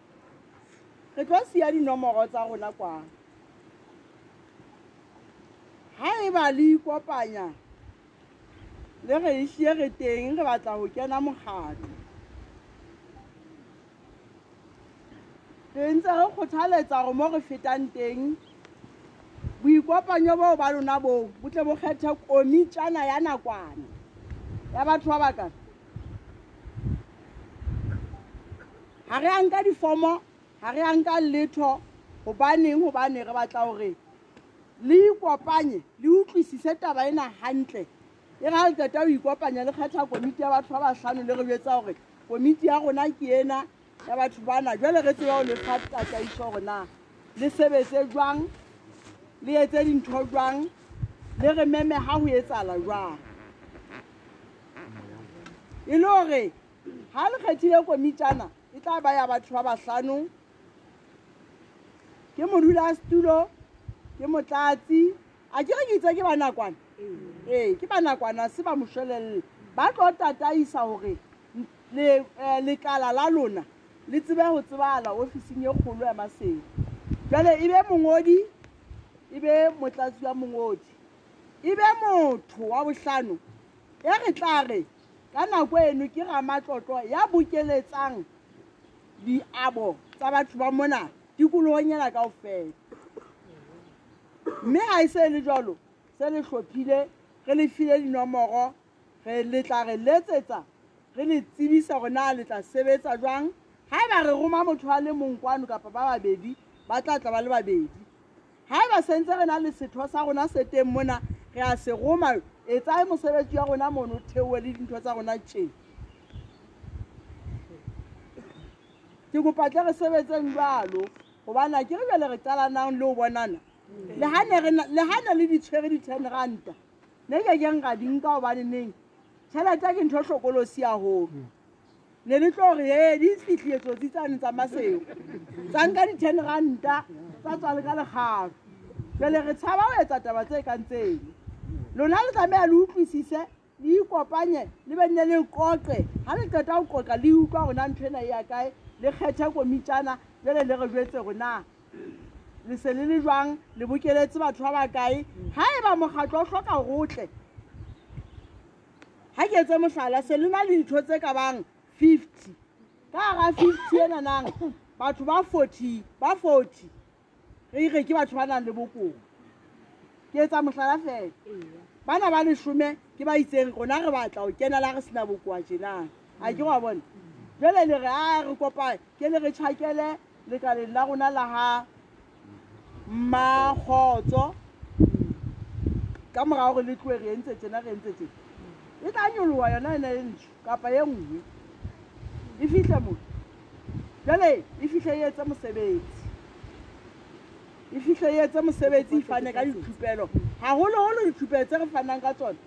re tlo siya dinomoro tsa rona kwa ha e ba le ikopanya le re e siye re teng re batla go kena mokgato re ntse re kgothaletsa gore mo re fetang teng boikopanyo boo ba lona boo bo tle bo kgethe komitšana ya nakwana ya batho ba bakana ga re anka difomo ga re anka letho gobaneng gobane re batla gore le ikopanye le utlwisise taba ena gantle e ga le tata o ikopanya le kgetha komiti ya batho ba batlhano le re betsa gore komiti ya rona ke ena ya batho bana jale re tseba o le fa tataiso gore na le sebetse jwang le etse dintho jwang le re meme ga go etsala jwang e le gore ga le kgethile komitšana e tla baya batho ba batlhano ke morula setulo ke motlatsi a ke re ke itse ke banakwana ee ke banakwana se ba mošwelelele ba tlo tataisa gore eh, lekala la lona le tsebe go tsebala officing e kgolo ya masedi jale e be mongodi e be motlatsi wa mongodi e be motho wa botlhano e re tla re ka nako eno ke ramatlotlo ya bokeletsang diabo tsa batho ba mona tikologonyela kao fela mme ga e se le jalo se le tlhophile re le file dinomoro re letla re letsetsa re le tsebisa gore na le tla sebetsa jwang ga e ba re roma motho a le mong kwano kapa ba babedi ba tla tla ba le babedi ga e ba sentse re na le setho sa rona se teng mona re a se roma e tsaye mosebetsi wa rona mono theoe le dintho tsa rona tšee ke kopatle re sebetseng jalo gobana ke re bjale re tsalanang le o bonana le ga ne le ditshwere di-ten ranta ne ke keng ga dinka gobaneneng tšhelete ke ntho tlhokolosi ya golo ne le tlo re e di fitlhile tsotsi tsane tsa maseo tsa nka di-ten ranta tsa tswa le ka legaro pele re tshaba o etsa taba tse kang tseno lona le tlameya le utlwisise le ikopanye le be nne le qoqe ga le qeta go qoqa le utlwa gona ntho ena e ya kae le kgethe komitšana jale le re jetse gona le se le le jwang le bokeletse batho ba ba kae ga e ba mogatlo o tlhoka gotle ga ke etse motlhala se le na le ditho tse ka bang fifty ka gara fifty e nanang batho ba forty ba forty re ire ke batho ba nang le bokoa ke etsa motlhala fela ba na ba lesome ke ba itseng rona re batla o kena la re sena bokoa jenang a ke wa bone jale le re a re kopa ke le re chakele lekaleng la rona la ha mmakgotso ka mora gore le tloe re entse tsena re entse tse e tla nyoloa yona e ne e ntsho kapa e nngwe e fitlhe mo jale e fitlhe e etse mosebetsi e fitlhe e etse mosebetsi e fane ka ditlhupelo gagoloholo ditlhupelo tse re fanang ka tsone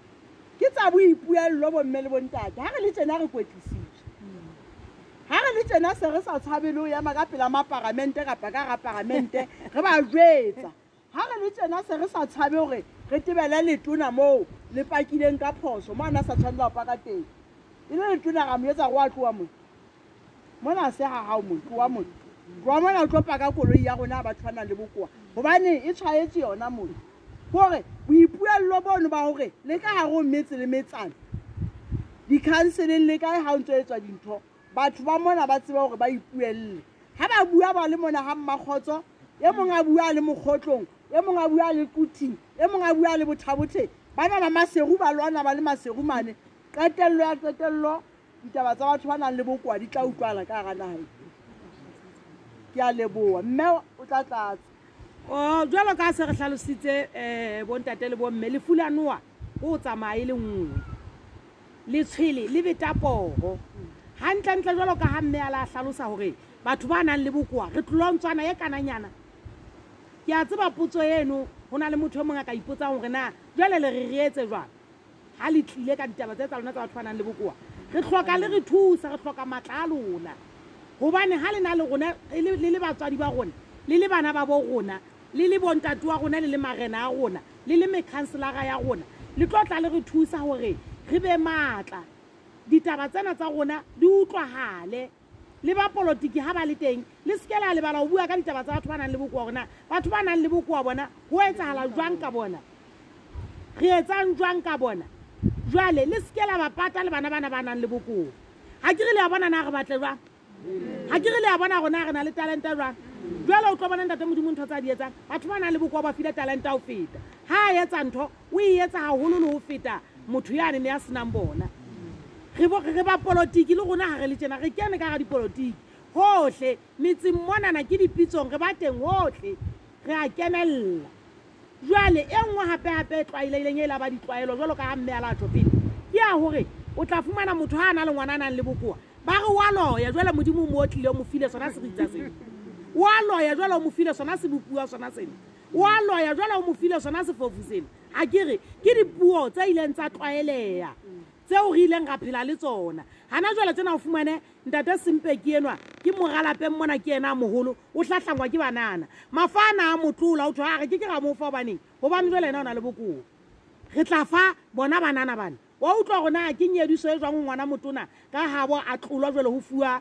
ke tsa boipuello bomme le bontate ga re le tsena re kwetlisitswe ga re le tsena se re sa tshabele o ema ka pela maparamente kapa ka ga paramente re ba jetsa ga re le tsena se re sa tshabe gore re tebele letona moo le pakileng ka phoso mo a na sa tshwanela go paka teng e le letona ga mo etsa go a tloa moe mona se ga gago mo tloa mo tloa mona o tlo paka koloi ya rona ba tshwanang le bokoa gobane e tshwaetse yona mo gore boipuelelo bono ba gore le ka gare o metse le metsana di-counseling le kae ga o ntse etswa dintho batho ba mona ba tseba gore ba ipuelele ga ba bua ba le mona ga mmakgotso e mongwe a bua le mokgotlong e mongwe a bua le kuting e mongwe a bua le bothabothe ba na ba masegu ba lwana ba le maserumane qetelelo ya qetelelo ditaba tsa batho ba nang le bokoa di tla utlwala ka gara naga ke a leboa mme o tla tlatsa oh, jalo ka se re tlhalositse um eh, bontate le bomme le fulanoa o o tsamaye le nngwe le tshwele le betapogo gantlentle jalo ka ga mme a le a tlhalosa gore batho ba nang le bokoa re tlolontswana e kananyana ke a tseba potso eno go na le motho yo mongwe a ka ipotsang gore na jale le re reetse jwang ga le tlile ka ditaba tse tsa lona tsa batho ba nang le bokoa re tlhoka le re thusa re tlhoka matla a lona gobane ga le na le rona e le le batswadi ba rona le le bana ba bo rona le le bontate wa rona le le marena a rona le le mekhanselara ya rona le tlo tla le re thusa gore re be maatla ditaba tsena tsa rona di utlwagale le ba polotiki ga ba le teng le seke la lebala go bua ka ditaba tsa batho ba nang le bokoa gona batho ba nang le bokoa bona go etsagala jwang ka bona re etsang jwang ka bona jwale le seke la bapata le bana bana ba nang le bokoa ga ke re le ya bona na re batle jwang ga ke re le ya bona gona re na le talenta jwang jwale o tlo bona ntate modimo ntho tsa di etsang batho ba nang le bokoa ba file talenta go feta ga a etsa ntho o e etsa gagolo le go feta motho yane ne ya senang bona re ba polotiki le gona ga re le tsena re kene ka ga dipolotiki gotlhe metseng monana ke dipitsong re ba teng gotlhe re a kenelela jale e nngwe gape-gape e tlwaeleileng e laba ditlwaelo jalo ka ga mme alatho pele ke ya gore o tla fumana motho ga a na le ngwana a nang le bokoa ba re wa loya jale modimo mo o tlile o mo file sona se re itsa seno wa loya jale o mo file sona se bopiwa sona seno o a loya jwale o mo file sona sefofu sena a ke re ke dipuo tse ileng tsa tlwaeleya tseo re ileng ra phela le tsona gana jwale tsena o fumane ntate sempe ke enwa ke moralapeng mona ke ena a mogolo o tlhatlhangwa ke banana mafana a motlola o tshwa a re ke ke ra mo fa obaneng gobane jwale ena o na le bokoa re tla fa bona banana bane wa utlwa gore na ke nyediso e jwang ngwana motona ka gabo a tlolwa jalo go fiwa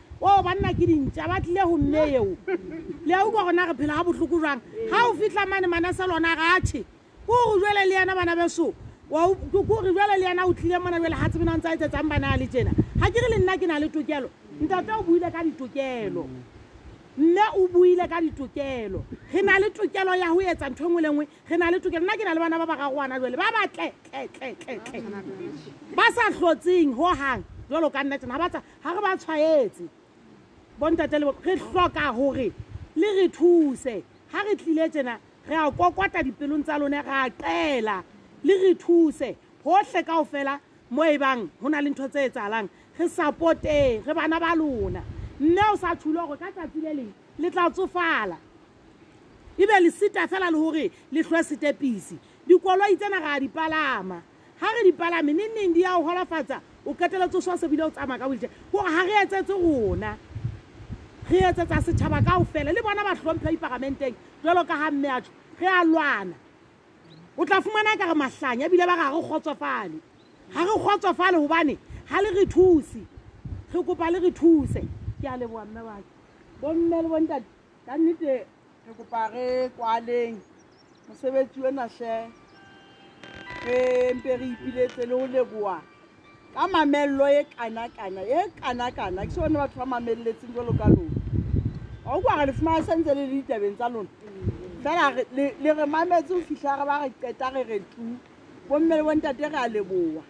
o oh, banna ke dintša ba tlile go nne eo le a utlwa gona re phela ga botlhoko jwang ga o fitlha mane manase lona gatšhe ko go jale le yena bana beso kore jale le yena o tlile mona jale ga tsebena ntse a etsetsang bana a le tsena ga ke re le nna ke na le tokelo ntate o buile ka ditokelo mme o buile ka ditokelo re na le tokelo ya go etsa ntho e nngwe le nngwe re na le tokelo nna ke na le bana ba ba gago gona jale ba ba tletletletletle ba sa tlhotseng go gang jalo ka nna tsena ga ba tsa ga re ba tshwaetse bontate le re tlhoka gore le re thuse ga re tlile tsena re a kokwata dipelong tsa lone re a qela le re thuse gotlhe kao fela mo e bang go na le ntho tse e tsalang re supporteng re bana ba lona mme o sa tshule gore ka tsatsi le leng le tla tsofala e be le seta fela le gore le tlhoe setepisi dikoloi tsena re a di palama ga re dipalame ne nneng di ya o golafatsa o keteletse o swa sebile o tsamaya ka wheelchair kore ga re etsetse rona re etsetsa setšhaba kao fela le bona ba tlhompha dipagamenteng jalo ka ga mme atso ge a lwana o tla fumana ka re mahlanya ebile ba ga re kgotsofale ga re kgotsofale gobane ga le re thuse re kopa le re thuse ke a leboa mme bake bomme le bontate ka nnete re kopa re kwaleng mosebetsi ena she re mpe re ipiletse le go leboa ka mamello e kana-kana e kana-kana ke sone batho ba mameleletseng jalo ka lona ga o kuare le fumana santse le le ditabeng tsa lona fela le re mametse go fitlha re ba re qeta re re tu bomme le bontate re a leboa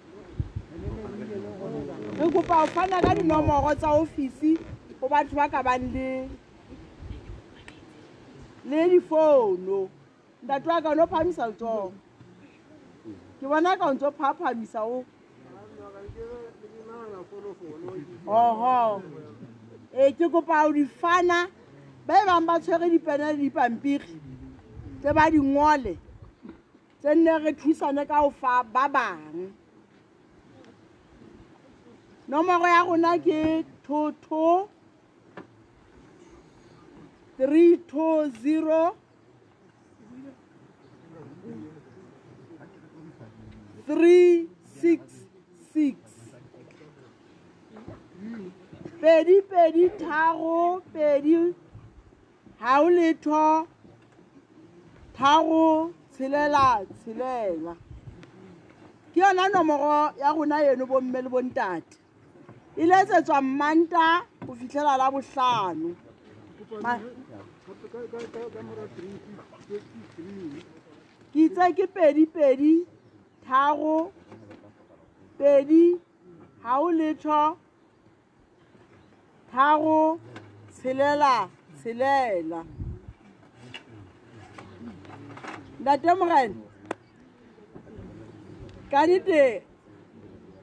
re kopa go fana ka dinomoro tsa ofisi go batho ba ka bang le lady four no ndati waka unophamisa lutoo ndibona ka unto phaphamisa u oho e ke kopa o difana ba e bang ba tshwere dipena le dipampiri tse ba di ngole tse nne re thusane ka go fa ba bangwe nomoro ya rona ke thotho three two zero three six six pedi pedi tharo pedi ha o letho tharo tshelela tshelela ke yona nomoro ya rona eno bomme le bontate e letsetswa mmanta go fitlhela la botlhano ke itse ke pedi pedi tharo pedi ga o letšho tharo tshelela tshelela ntate morena ka nete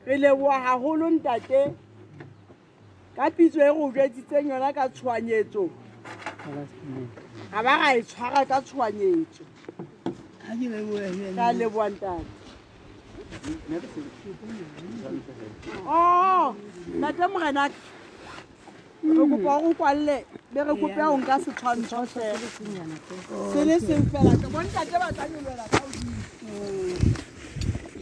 re leboa haholo ntate ka pitso e go jetsitseng yona ka tshwanyetso ga ba ga e tshwara ka tshwanyetso ka leboa ntate o nate morenake re kopa o kwalele be re kopea o nka setshwantsho se se le seng fela ke bontate ba tla nyelela ka odimo